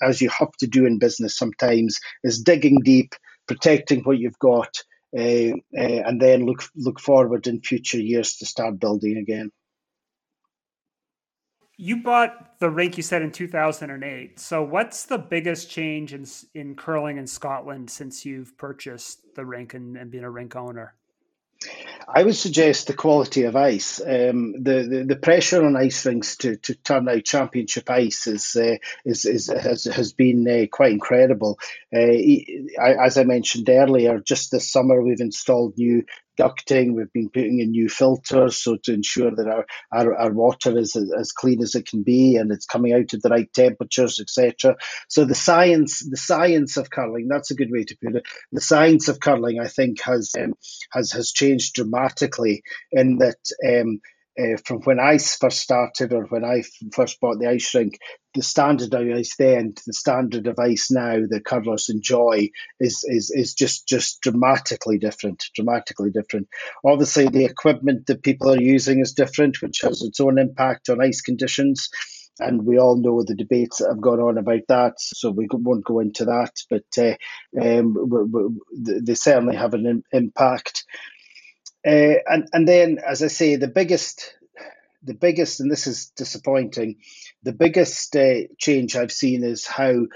as you have to do in business sometimes is digging deep, protecting what you've got, uh, uh, and then look look forward in future years to start building again. You bought the rink you said in 2008. So what's the biggest change in in curling in Scotland since you've purchased the rink and, and been a rink owner? I would suggest the quality of ice. Um, the, the, the pressure on ice rinks to, to turn out championship ice is uh, is, is has has been uh, quite incredible. Uh, as I mentioned earlier, just this summer we've installed new ducting. We've been putting in new filters so to ensure that our, our, our water is as, clean as it can be and it's coming out at the right temperatures, etc. So the science, the science of curling, that's a good way to put it. The science of curling, I think, has um, has has changed dramatically in that. Um, uh, from when ice first started or when I first bought the ice rink, the standard of ice then to the standard of ice now that curlers enjoy is, is, is just, just dramatically different, dramatically different. Obviously, the equipment that people are using is different, which has its own impact on ice conditions. And we all know the debates that have gone on about that, so we won't go into that. But uh, um, they certainly have an impact. Uh, and and then, as I say, the biggest, the biggest, and this is disappointing, the biggest uh, change I've seen is how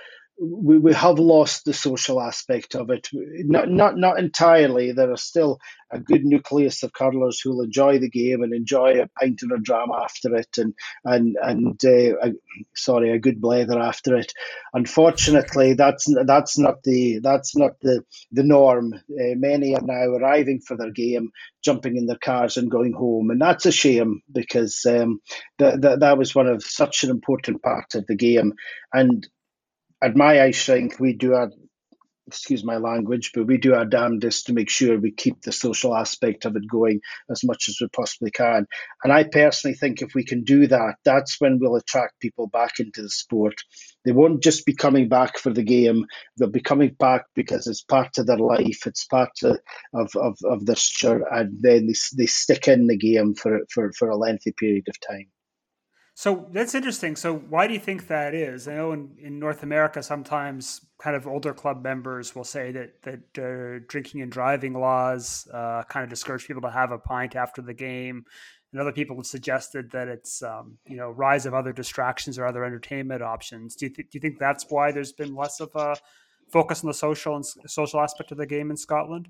we, we have lost the social aspect of it. Not not not entirely. There are still a good nucleus of curlers who'll enjoy the game and enjoy a pint and a dram after it, and and and uh, a, sorry, a good blether after it. Unfortunately, that's that's not the that's not the the norm. Uh, many are now arriving for their game, jumping in their cars and going home, and that's a shame because um, that that that was one of such an important part of the game, and at my ice rink, we do our excuse my language, but we do our damnedest to make sure we keep the social aspect of it going as much as we possibly can. And I personally think if we can do that, that's when we'll attract people back into the sport. They won't just be coming back for the game, they'll be coming back because it's part of their life, it's part of, of, of, their structure, and then they, they stick in the game for, for, for a lengthy period of time. So that's interesting. So why do you think that is? I know in, in North America, sometimes kind of older club members will say that that uh, drinking and driving laws uh, kind of discourage people to have a pint after the game, and other people have suggested that it's um, you know rise of other distractions or other entertainment options. Do you th- do you think that's why there's been less of a focus on the social and social aspect of the game in Scotland?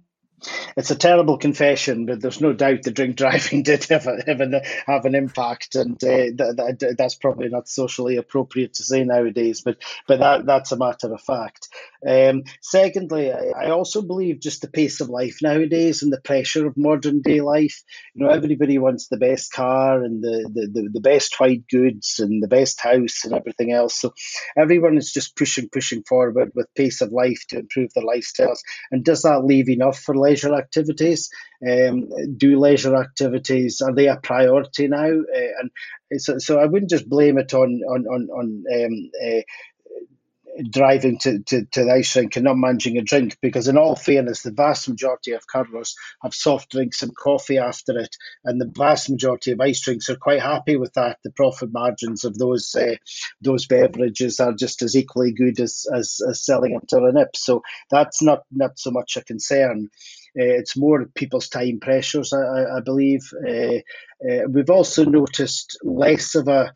It's a terrible confession, but there's no doubt the drink driving did have, a, have, an, have an impact, and uh, that, that, that's probably not socially appropriate to say nowadays, but but that that's a matter of fact. Um, secondly, I, I also believe just the pace of life nowadays and the pressure of modern day life. You know, everybody wants the best car and the, the, the, the best white goods and the best house and everything else. So everyone is just pushing, pushing forward with pace of life to improve their lifestyles. And does that leave enough for leisure activities? Um, do leisure activities are they a priority now? Uh, and so, so I wouldn't just blame it on on on, on um, uh, driving to, to, to the ice rink and not managing a drink because in all fairness the vast majority of curlers have soft drinks and coffee after it. And the vast majority of ice drinks are quite happy with that. The profit margins of those uh, those beverages are just as equally good as, as, as selling them to a nip so that's not not so much a concern. Uh, it's more people's time pressures, I, I believe. Uh, we've also noticed less of a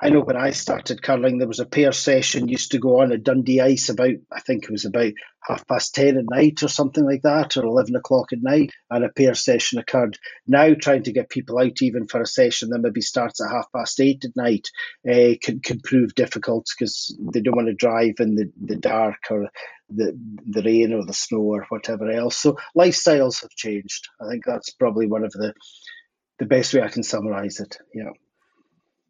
I know when I started curling, there was a pair session used to go on at Dundee Ice about, I think it was about half past 10 at night or something like that, or 11 o'clock at night, and a pair session occurred. Now, trying to get people out even for a session that maybe starts at half past 8 at night uh, can, can prove difficult because they don't want to drive in the, the dark or the, the rain or the snow or whatever else. So, lifestyles have changed. I think that's probably one of the, the best way I can summarize it. Yeah.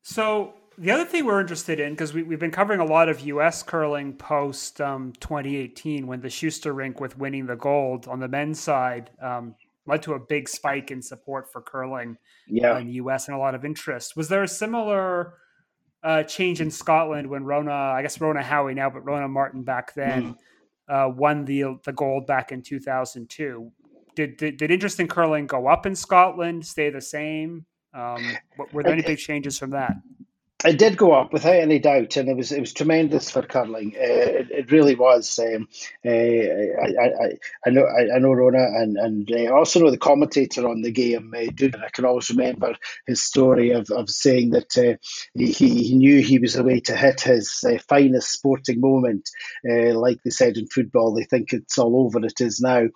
So, the other thing we're interested in, because we, have been covering a lot of U.S. curling post um, 2018, when the Shuster rink with winning the gold on the men's side um, led to a big spike in support for curling yeah. in the U.S. and a lot of interest. Was there a similar uh, change in Scotland when Rona, I guess Rona Howie now, but Rona Martin back then, mm. uh, won the the gold back in 2002? Did, did, did interest in curling go up in Scotland, stay the same? Um, were there any big changes from that? It did go up without any doubt, and it was it was tremendous for curling. Uh, it, it really was. Um, uh, I, I, I know I, I, know Rona, and and uh, I also know the commentator on the game. Uh, I can always remember his story of, of saying that uh, he, he knew he was the way to hit his uh, finest sporting moment. like they said in football, they think it's all over. It is now,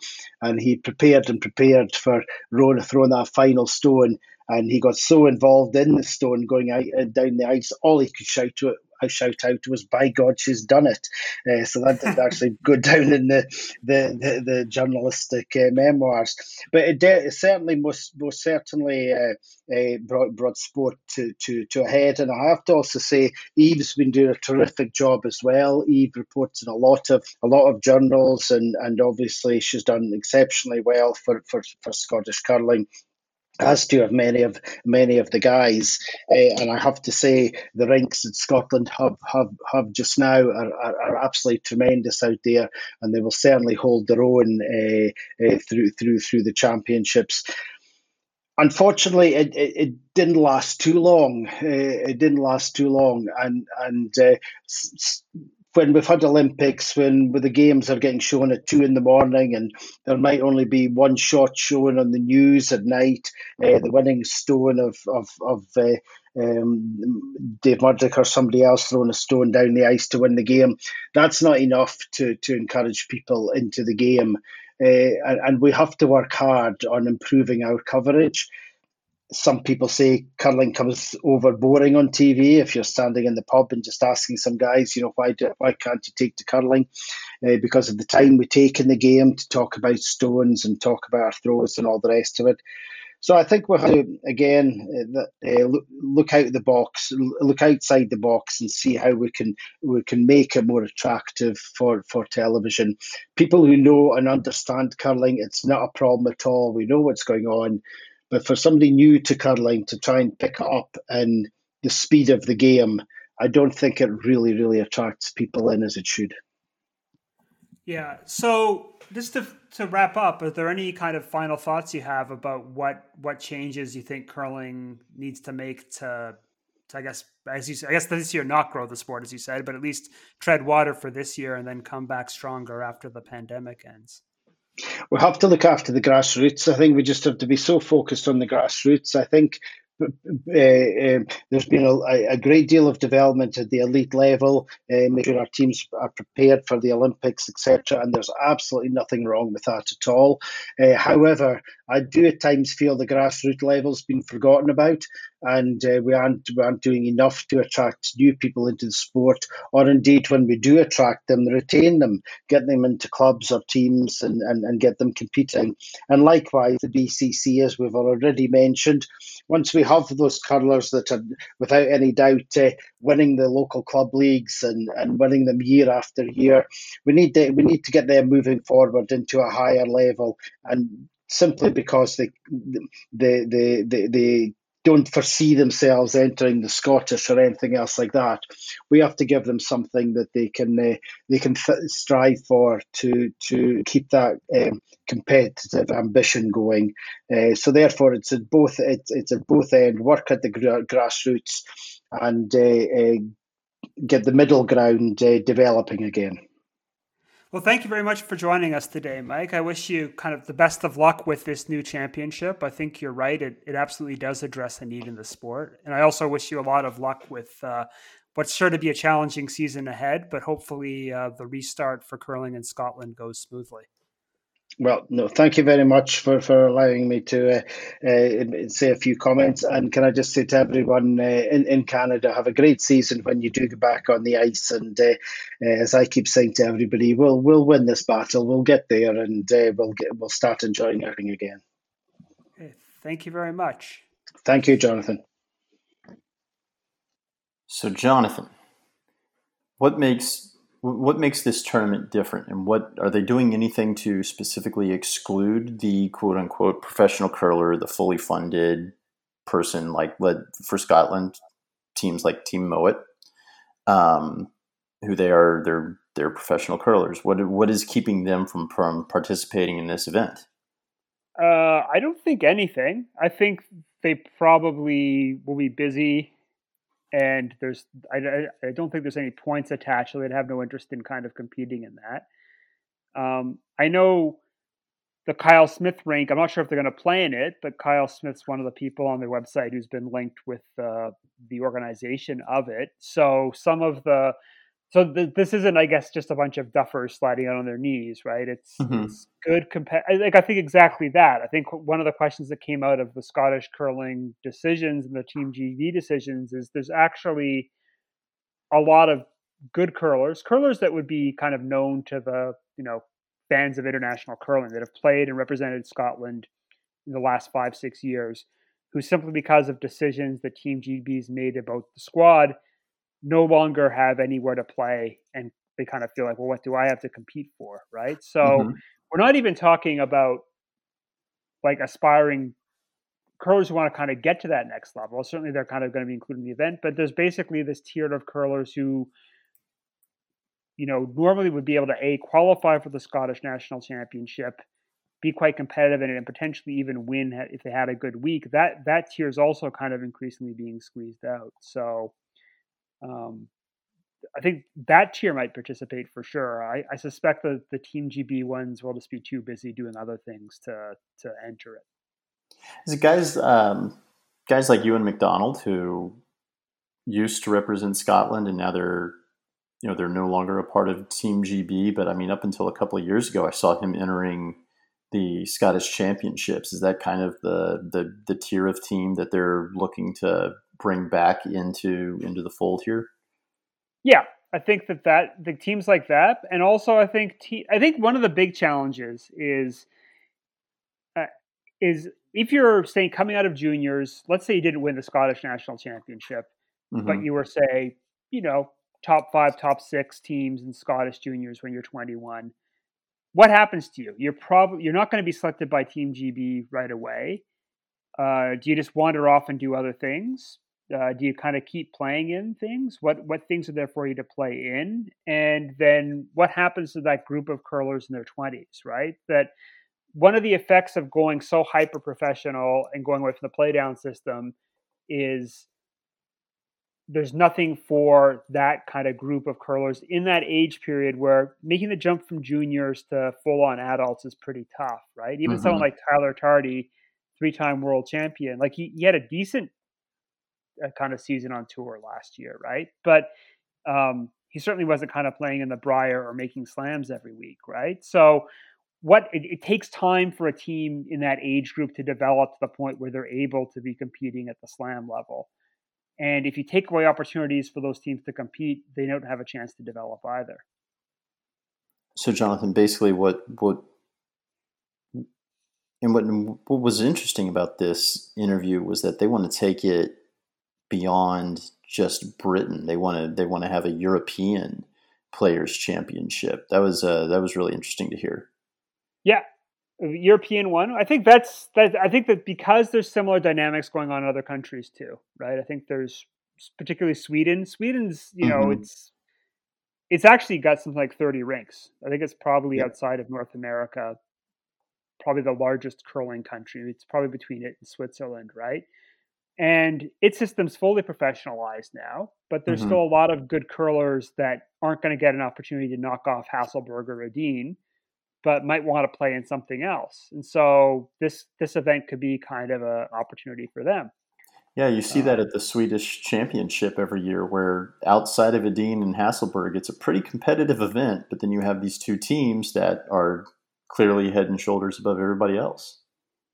and he prepared and prepared for Rona throwing that final stone and he got so involved in the stone going out uh, down the ice, all he could shout to it. I shout out was, "By God, she's done it!" Uh, so that did actually go down in the the, the, the journalistic uh, memoirs. But it, it, certainly most most certainly uh, uh, brought brought sport to, to to a head. And I have to also say, Eve's been doing a terrific job as well. Eve reports in a lot of a lot of journals, and and obviously she's done exceptionally well for for, for Scottish curling as do of many of many of the guys. Uh, and I have to say, the rinks in Scotland have have, have just now are, are, are, absolutely tremendous out there, and they will certainly hold their own uh, uh, through through through the championships. Unfortunately, it, it, it didn't last too long. it didn't last too long, and and when we've had Olympics, when the games are getting shown at two in the morning, and there might only be one shot shown on the news at night, uh, the winning stone of of of uh, um, Dave Murdoch or somebody else throwing a stone down the ice to win the game. That's not enough to to encourage people into the game, uh, and, and we have to work hard on improving our coverage some people say curling comes over boring on TV. If you're standing in the pub and just asking some guys, you know, why do, why can't you take to curling? Uh, because of the time we take in the game to talk about stones and talk about our throws and all the rest of it. So I think we'll have to again uh, uh look out the box, look outside the box, and see how we can we can make it more attractive for for television. People who know and understand curling, it's not a problem at all. We know what's going on, but for somebody new to curling to try and pick it up and the speed of the game, I don't think it really really attracts people in as it should. Yeah. So just to to wrap up, are there any kind of final thoughts you have about what what changes you think curling needs to make to, to I guess as you I guess this year not grow the sport as you said, but at least tread water for this year and then come back stronger after the pandemic ends. We have to look after the grassroots. I think we just have to be so focused on the grassroots. I think uh, uh, there's been a, a, great deal of development at the elite level, uh, making sure our teams are prepared for the Olympics, etc. And there's absolutely nothing wrong with that at all. Uh, however, I do at times feel the grassroots level's been forgotten about, and uh, we aren't we aren't doing enough to attract new people into the sport, or indeed when we do attract them, retain them, get them into clubs or teams, and, and, and get them competing. And likewise, the BCC, as we've already mentioned, once we have those curlers that are without any doubt uh, winning the local club leagues and, and winning them year after year, we need to, we need to get them moving forward into a higher level and simply because they they they they, they don't foresee themselves entering the Scottish or anything else like that. We have to give them something that they can uh, they can th- strive for to to keep that um, competitive ambition going. Uh, so therefore, it's at both it's, it's at both end. Work at the gra- grassroots and uh, uh get the middle ground uh, developing again. Well, thank you very much for joining us today, Mike. I wish you kind of the best of luck with this new championship. I think you're right; it it absolutely does address a need in the sport, and I also wish you a lot of luck with uh, what's sure to be a challenging season ahead. But hopefully, uh, the restart for curling in Scotland goes smoothly. Well, no, thank you very much for, for allowing me to uh, uh, say a few comments. And can I just say to everyone uh, in, in Canada, have a great season when you do get back on the ice. And uh, uh, as I keep saying to everybody, we'll we'll win this battle. We'll get there, and uh, we'll get we'll start enjoying everything again. Thank you very much. Thank you, Jonathan. So, Jonathan, what makes what makes this tournament different, and what are they doing anything to specifically exclude the quote unquote professional curler, the fully funded person like led for Scotland teams like Team Mouat, um, who they are they're they're professional curlers. What what is keeping them from from participating in this event? Uh, I don't think anything. I think they probably will be busy and there's I, I don't think there's any points attached, so they'd have no interest in kind of competing in that. Um, I know the Kyle Smith rink. I'm not sure if they're going to play in it, but Kyle Smith's one of the people on their website who's been linked with uh, the organization of it. So some of the so th- this isn't, I guess, just a bunch of duffers sliding out on their knees, right? It's, mm-hmm. it's good. Compa- like I think exactly that. I think one of the questions that came out of the Scottish curling decisions and the Team GB decisions is there's actually a lot of good curlers, curlers that would be kind of known to the you know fans of international curling that have played and represented Scotland in the last five six years, who simply because of decisions that Team GB's made about the squad no longer have anywhere to play and they kind of feel like, well, what do I have to compete for? Right. So mm-hmm. we're not even talking about like aspiring curlers who want to kind of get to that next level. Certainly they're kind of going to be included in the event, but there's basically this tier of curlers who, you know, normally would be able to A, qualify for the Scottish National Championship, be quite competitive in it, and potentially even win if they had a good week. That that tier is also kind of increasingly being squeezed out. So um, I think that tier might participate for sure. I, I suspect that the Team GB ones will just be too busy doing other things to to enter it. Is it guys um, guys like Ewan MacDonald who used to represent Scotland and now they're you know they're no longer a part of Team GB, but I mean up until a couple of years ago, I saw him entering the Scottish Championships. Is that kind of the the the tier of team that they're looking to bring back into into the fold here? Yeah, I think that that the teams like that, and also I think te- I think one of the big challenges is uh, is if you're saying coming out of juniors, let's say you didn't win the Scottish national championship, mm-hmm. but you were say, you know, top five, top six teams in Scottish juniors when you're 21. What happens to you? You're probably you're not going to be selected by Team GB right away. Uh, do you just wander off and do other things? Uh, do you kind of keep playing in things? What what things are there for you to play in? And then what happens to that group of curlers in their twenties, right? That one of the effects of going so hyper professional and going away from the playdown system is there's nothing for that kind of group of curlers in that age period where making the jump from juniors to full on adults is pretty tough, right? Even mm-hmm. someone like Tyler Tardi, three time world champion, like he, he had a decent kind of season on tour last year, right? But um, he certainly wasn't kind of playing in the Brier or making slams every week, right? So what it, it, takes time for a team in that age group to develop to the point where they're able to be competing at the slam level. And if you take away opportunities for those teams to compete, they don't have a chance to develop either. So, Jonathan, basically, what what and what what was interesting about this interview was that they want to take it beyond just Britain. They want to they want to have a European Players Championship. That was uh, that was really interesting to hear. Yeah, European one. I think that's that. I think that because there's similar dynamics going on in other countries too, right? I think there's particularly Sweden. Sweden's, you know, mm-hmm. it's it's actually got something like 30 rinks. I think it's probably yeah. outside of North America, probably the largest curling country. It's probably between it and Switzerland, right? And its system's fully professionalized now, but there's mm-hmm. still a lot of good curlers that aren't going to get an opportunity to knock off Hasselborg or Edin but might want to play in something else. And so this this event could be kind of an opportunity for them. Yeah, you see that um, at the Swedish Championship every year, where outside of Edin and Hasselborg, it's a pretty competitive event. But then you have these two teams that are clearly head and shoulders above everybody else.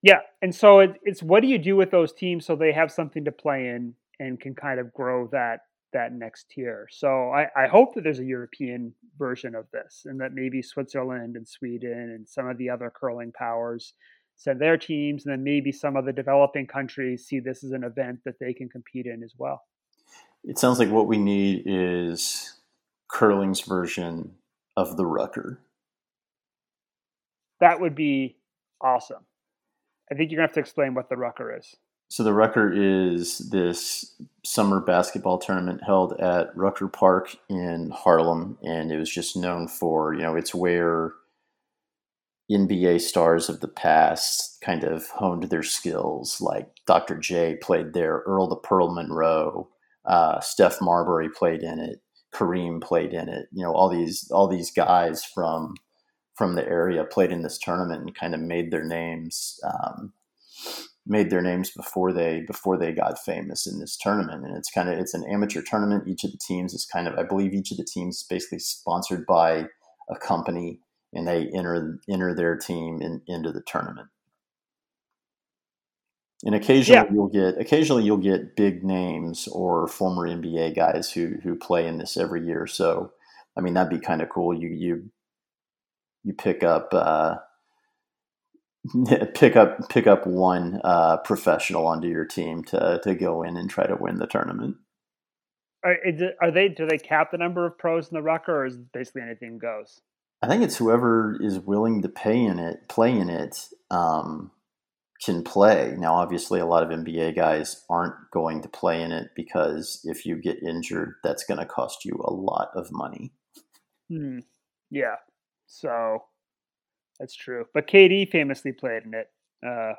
Yeah, and so it, it's what do you do with those teams so they have something to play in and can kind of grow that that next tier. So I, I, hope that there's a European version of this and that maybe Switzerland and Sweden and some of the other curling powers send their teams and then maybe some of the developing countries see this as an event that they can compete in as well. It sounds like what we need is curling's version of the Rucker. That would be awesome. I think you're to have to explain what the Rucker is. So the Rucker is this summer basketball tournament held at Rucker Park in Harlem, and it was just known for you know it's where NBA stars of the past kind of honed their skills. Like Dr. J played there, Earl the Pearl Monroe, uh, Steph Marbury played in it, Kareem played in it. You know all these all these guys from from the area played in this tournament and kind of made their names. Um, made their names before they before they got famous in this tournament and it's kind of it's an amateur tournament each of the teams is kind of i believe each of the teams is basically sponsored by a company and they enter enter their team in, into the tournament and occasionally yeah. you'll get occasionally you'll get big names or former nba guys who who play in this every year so i mean that'd be kind of cool you you you pick up uh pick up pick up one uh, professional onto your team to to go in and try to win the tournament. Are, are they do they cap the number of pros in the Rucker, or is basically anything goes? I think it's whoever is willing to pay in it, play in it, um, can play. Now, obviously, a lot of NBA guys aren't going to play in it because if you get injured, that's going to cost you a lot of money. Hmm. Yeah. So that's true. But KD famously played in it uh,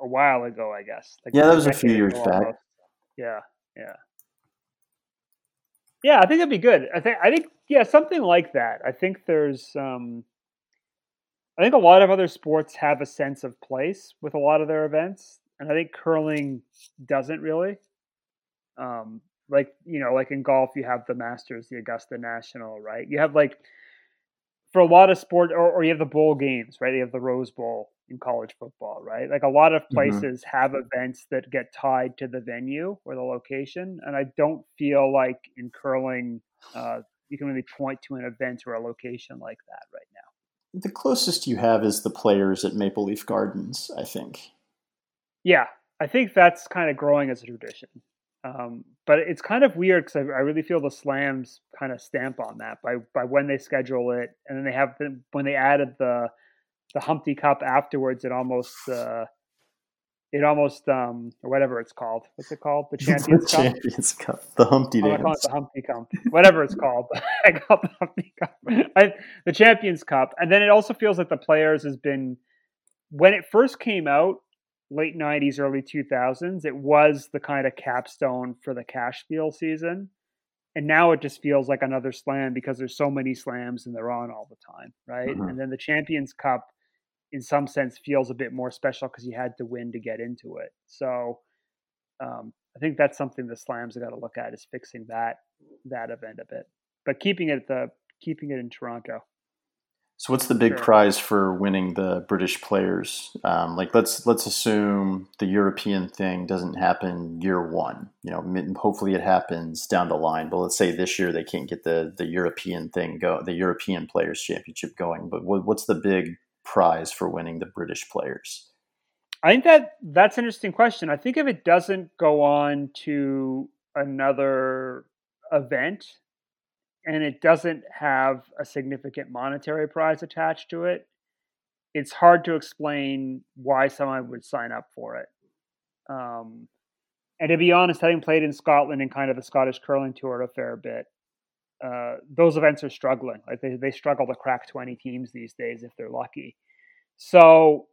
a while ago, I guess. Like yeah, that was a few years back. Yeah, yeah, yeah. I think it'd be good. I think I think yeah, something like that. I think there's um, I think a lot of other sports have a sense of place with a lot of their events, and I think curling doesn't really. Um, like you know, like in golf, you have the Masters, the Augusta National, right? You have like for a lot of sport, or, or you have the bowl games, right? You have the Rose Bowl in college football, right? Like a lot of mm-hmm. places mm-hmm. have events that get tied to the venue or the location, and I don't feel like in curling uh, you can really point to an event or a location like that right now. The closest you have is the players at Maple Leaf Gardens, I think. Yeah, I think that's kind of growing as a tradition. Um, but it's kind of weird because I, I, really feel the slams kind of stamp on that by by when they schedule it, and then they have the, when they added the the Humpty Cup afterwards. It almost uh, it almost um or whatever it's called. What's it called? The Champions the Cup. Champions Cup. The Humpty oh, Dance. I call it the Humpty Cup. Whatever it's called. I call it the Humpty Cup. I, the Champions Cup, and then it also feels like the players has been when it first came out late 90s, early 2000s, it was the kind of capstone for the cashspiel season. And now it just feels like another slam because there's so many slams and they're on all the time, right? Mm-hmm. And then the Champions Cup, in some sense, feels a bit more special because you had to win to get into it. So um, I think that's something the slams have got to look at is fixing that that event a bit, but keeping it at the keeping it in Toronto. So what's the big sure. prize for winning the British players? Um, like let's let's assume the European thing doesn't happen year one. You know, hopefully it happens down the line. But let's say this year they can't get the the European thing go, the European Players Championship going. But what, what's the big prize for winning the British players? I think that that's an interesting question. I think if it doesn't go on to another event, and it doesn't have a significant monetary prize attached to it, it's hard to explain why someone would sign up for it. Um, and to be honest, having played in Scotland and kind of the Scottish curling tour a fair bit, uh, those events are struggling. Like they, they struggle to crack 20 teams these days if they're lucky. So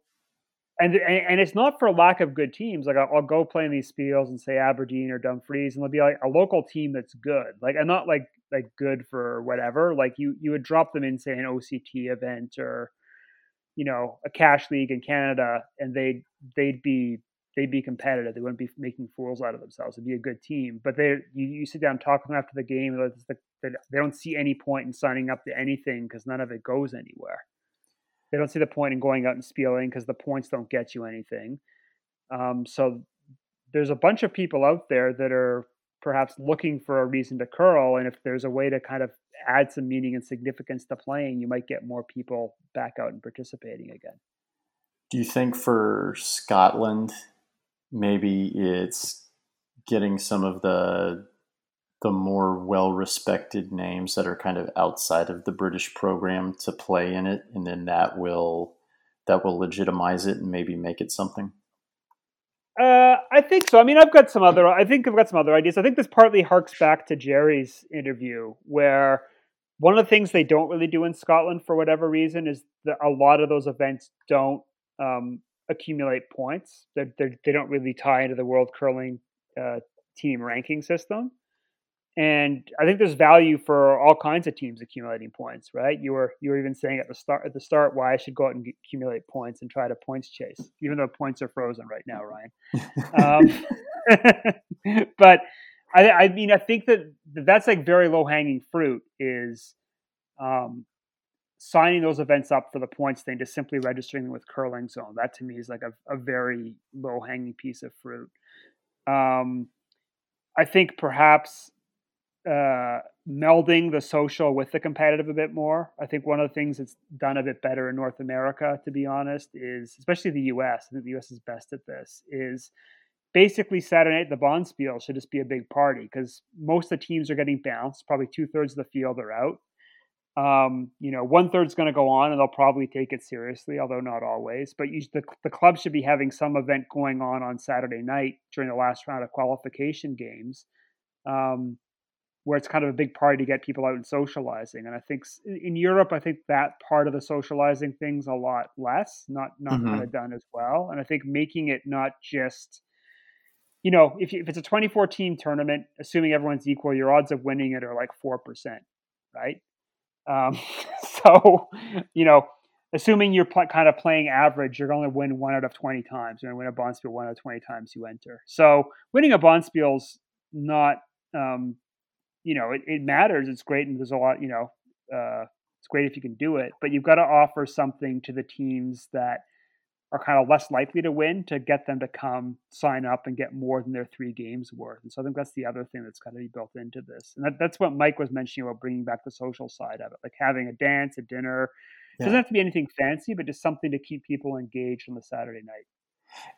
and, and it's not for lack of good teams. Like I'll, I'll, go play in these spiels and say Aberdeen or Dumfries, and they'll be like a local team that's good. Like I'm not like like good for whatever. Like you you would drop them in say an OCT event or you know a cash league in Canada, and they'd they'd be they'd be competitive. They wouldn't be making fools out of themselves. It'd be a good team. But they you, you sit down and talk to them after the game, they don't see any point in signing up to anything because none of it goes anywhere. They don't see the point in going out and spieling because the points don't get you anything. Um, so there's a bunch of people out there that are perhaps looking for a reason to curl, and if there's a way to kind of add some meaning and significance to playing, you might get more people back out and participating again. Do you think for Scotland, maybe it's getting some of the the more well respected names that are kind of outside of the British program to play in it, and then that will that will legitimize it and maybe make it something. Uh, I think so. I mean, I've got some other. I think I've got some other ideas. I think this partly harks back to Gerry's interview, where one of the things they don't really do in Scotland for whatever reason is that a lot of those events don't um, accumulate points. They're, they're, they do not really tie into the World Curling uh, Team ranking system. And I think there's value for all kinds of teams accumulating points, right? You were you were even saying at the start at the start why I should go out and accumulate points and try to points chase, even though points are frozen right now, Ryan. um, but I, I mean, I think that that's like very low hanging fruit is um, signing those events up for the points thing, just simply registering them with Curling Zone. That to me is like a, a very low hanging piece of fruit. Um, I think perhaps uh, melding the social with the competitive a bit more. I think one of the things that's done a bit better in North America, to be honest, is especially the U.S. I think the U.S. is best at this. Is basically Saturday night the Bonspiel should just be a big party because most of the teams are getting bounced. Probably two thirds of the field are out. Um, you know, one third's going to go on, and they'll probably take it seriously, although not always. But you, the the club should be having some event going on on Saturday night during the last round of qualification games. Um, where it's kind of a big party to get people out and socializing. And I think in Europe, I think that part of the socializing thing's a lot less, not not mm-hmm. kind of done as well. And I think making it not just, you know, if you, if it's a 2014 tournament, assuming everyone's equal, your odds of winning it are like four percent, right? Um, so, you know, assuming you're pl- kind of playing average, you're going to win one out of 20 times. You're going to win a Bonspiel one out of 20 times you enter. So winning a Bonspiel's not um, you know, it, it matters. It's great, and there's a lot. You know, uh, it's great if you can do it, but you've got to offer something to the teams that are kind of less likely to win to get them to come sign up and get more than their three games worth. And so I think that's the other thing that's got to be built into this. And that, that's what Mike was mentioning about bringing back the social side of it, like having a dance, a dinner. Yeah. It doesn't have to be anything fancy, but just something to keep people engaged on the Saturday night.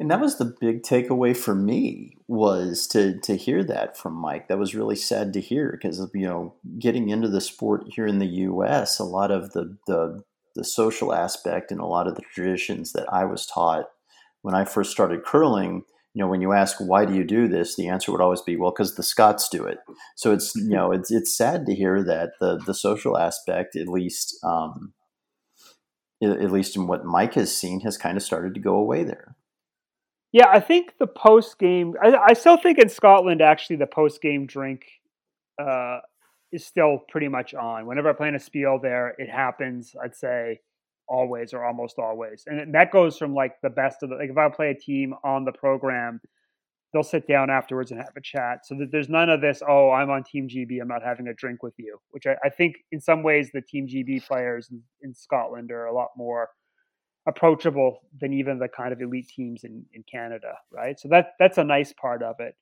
And that was the big takeaway for me was to to hear that from Mike. That was really sad to hear because you know getting into the sport here in the U.S. a lot of the the the social aspect and a lot of the traditions that I was taught when I first started curling. You know, when you ask why do you do this, the answer would always be, well, because the Scots do it. So it's you know it's it's sad to hear that the the social aspect, at least um, at least in what Mike has seen, has kind of started to go away there. Yeah, I think the post game. I, I, still think in Scotland, actually, the post game drink uh, is still pretty much on. Whenever I play in a spiel there, it happens. I'd say always or almost always, and that goes from like the best of the. Like if I play a team on the program, they'll sit down afterwards and have a chat. So that there's none of this. Oh, I'm on Team GB. I'm not having a drink with you. Which I, I think in some ways the Team GB players in, in Scotland are a lot more approachable than even the kind of elite teams in, in Canada, right? So that that's a nice part of it.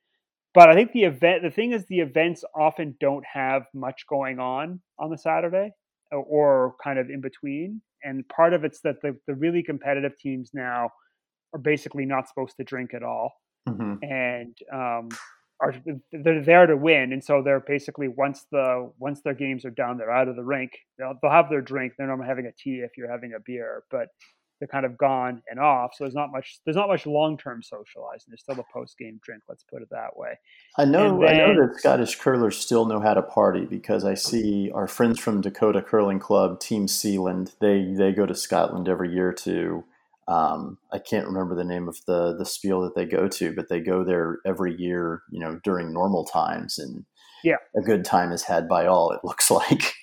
But I think the event, the thing is, the events often don't have much going on on the Saturday, or, or kind of in between. And part of it's that the, the really competitive teams now are basically not supposed to drink at all, mm-hmm. and um, are they're there to win. And so they're basically once the once their games are done, they're out of the rink. They'll, they'll have their drink. They're normally having a tea if you're having a beer, but they're kind of gone and off. So there's not much there's not much long term socializing. There's still a post game drink. Let's put it that way. I know then, I know that Scottish curlers still know how to party because I see our friends from Dakota Curling Club, Team Sealand. They they go to Scotland every year to. Um, I can't remember the name of the the spiel that they go to, but they go there every year. You know, during normal times, and yeah, a good time is had by all. It looks like.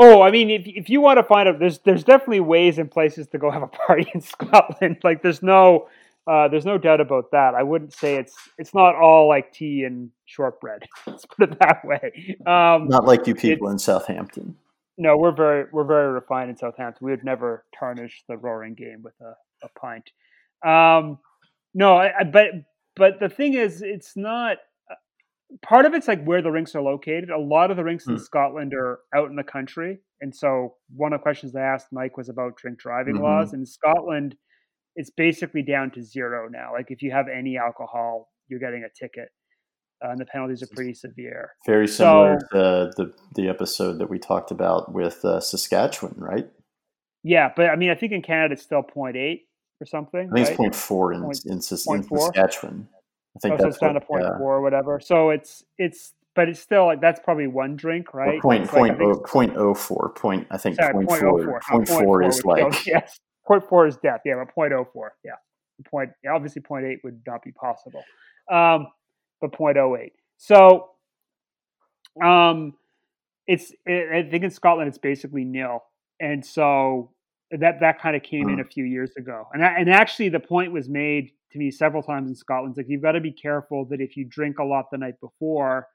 Oh, I mean, if if you want to find out, there's there's definitely ways and places to go have a party in Scotland. Like, there's no uh, there's no doubt about that. I wouldn't say it's it's not all like tea and shortbread. Let's put it that way. Um, not like you people in Southampton. No, we're very we're very refined in Southampton. We would never tarnish the roaring game with a, a pint. Um, no, I, I, but but the thing is, it's not part of it's like where the rinks are located. A lot of the rinks mm. in hmm. Scotland are out in the country, and so one of the questions I asked Mike was about drink driving mm-hmm. laws in Scotland. It's basically down to zero now. Like if you have any alcohol, you're getting a ticket, uh, and the penalties are pretty severe. Very similar so, to the the episode that we talked about with uh, Saskatchewan, right? Yeah, but I mean, I think in Canada it's still 0.8 or something. I think right? it's 0.4 in, point, in, in Saskatchewan. I think oh, so it's down to point four or whatever. So it's it's but it's still like that's probably one drink, right? Point, point, like, oh, point oh four point. I think sorry, point, point four. 04, point four, four is like go, yes. Point four is death. Yeah, but point oh four. Yeah, point. Yeah, obviously point eight would not be possible. Um, but point oh eight. So, um, it's it, I think in Scotland it's basically nil, and so that that kind of came in a few years ago. And and actually the point was made to me several times in Scotland. It's like you've got to be careful that if you drink a lot the night before,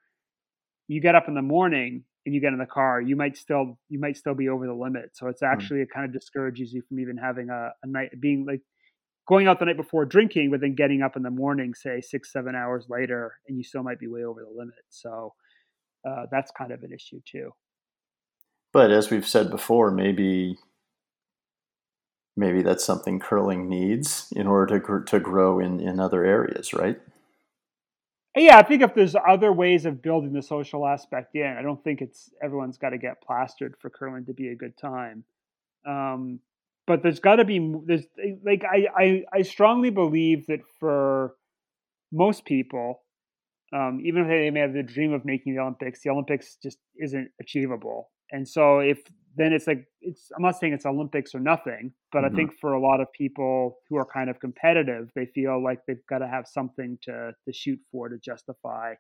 you get up in the morning and you get in the car, you might still you might still be over the limit. So it's actually mm. it kind of discourages you from even having a, a night being like going out the night before drinking, but then getting up in the morning, say six seven hours later, and you still might be way over the limit. So uh, that's kind of an issue too. But as we've said before, maybe maybe that's something curling needs in order to to grow in in other areas, right? Yeah, I think if there's other ways of building the social aspect in, I don't think it's everyone's got to get plastered for curling to be a good time. Um, but there's got to be there's like I, I I strongly believe that for most people, um, even if they may have the dream of making the Olympics, the Olympics just isn't achievable. And so if then it's like it's I'm not saying it's Olympics or nothing, but mm-hmm. I think for a lot of people who are kind of competitive, they feel like they've got to have something to to shoot for to justify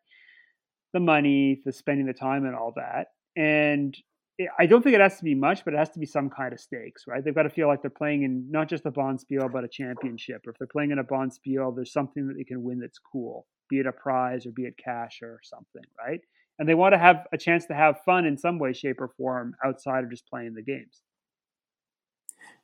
the money, the spending the time and all that. And it, I don't think it has to be much, but it has to be some kind of stakes, right? They've got to feel like they're playing in not just a Bonspiel, but a championship. Or if they're playing in a Bonspiel, there's something that they can win that's cool, be it a prize or be it cash or something, right? And they want to have a chance to have fun in some way, shape, or form outside of just playing the games.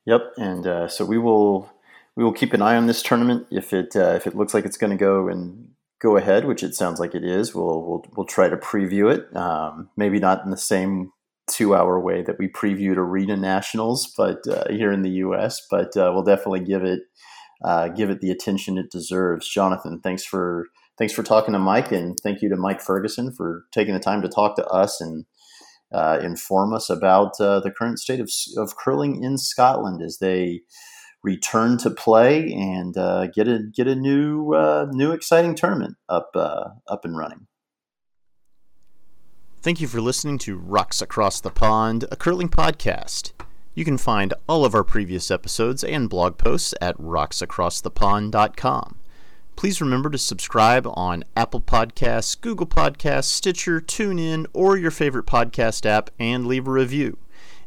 Yep, and uh, so we will we will keep an eye on this tournament. If it uh, if it looks like it's going to go and go ahead, which it sounds like it is, we'll we'll, we'll try to preview it. Um, maybe not in the same two hour way that we previewed Arena Nationals, but uh, here in the U.S. But uh, we'll definitely give it uh, give it the attention it deserves. Jonathan, thanks for thanks for talking to Mike, and thank you to Mike Ferguson for taking the time to talk to us and uh, inform us about uh, the current state of, of curling in Scotland as they return to play and uh, get a get a new uh, new exciting tournament up uh, up and running. Thank you for listening to Rocks Across the Pond, a curling podcast. You can find all of our previous episodes and blog posts at rocksacrossthepond.com. Please remember to subscribe on Apple Podcasts, Google Podcasts, Stitcher, TuneIn, or your favorite podcast app and leave a review.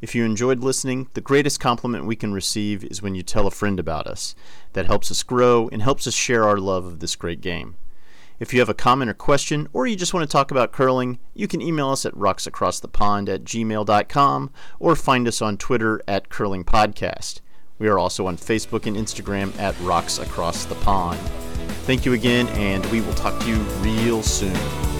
If you enjoyed listening, the greatest compliment we can receive is when you tell a friend about us. That helps us grow and helps us share our love of this great game. If you have a comment or question, or you just want to talk about curling, you can email us at rocksacrossthepond at gmail.com or find us on Twitter at Curling Podcast. We are also on Facebook and Instagram at Rocks Across the Pond. Thank you again, and we will talk to you real soon.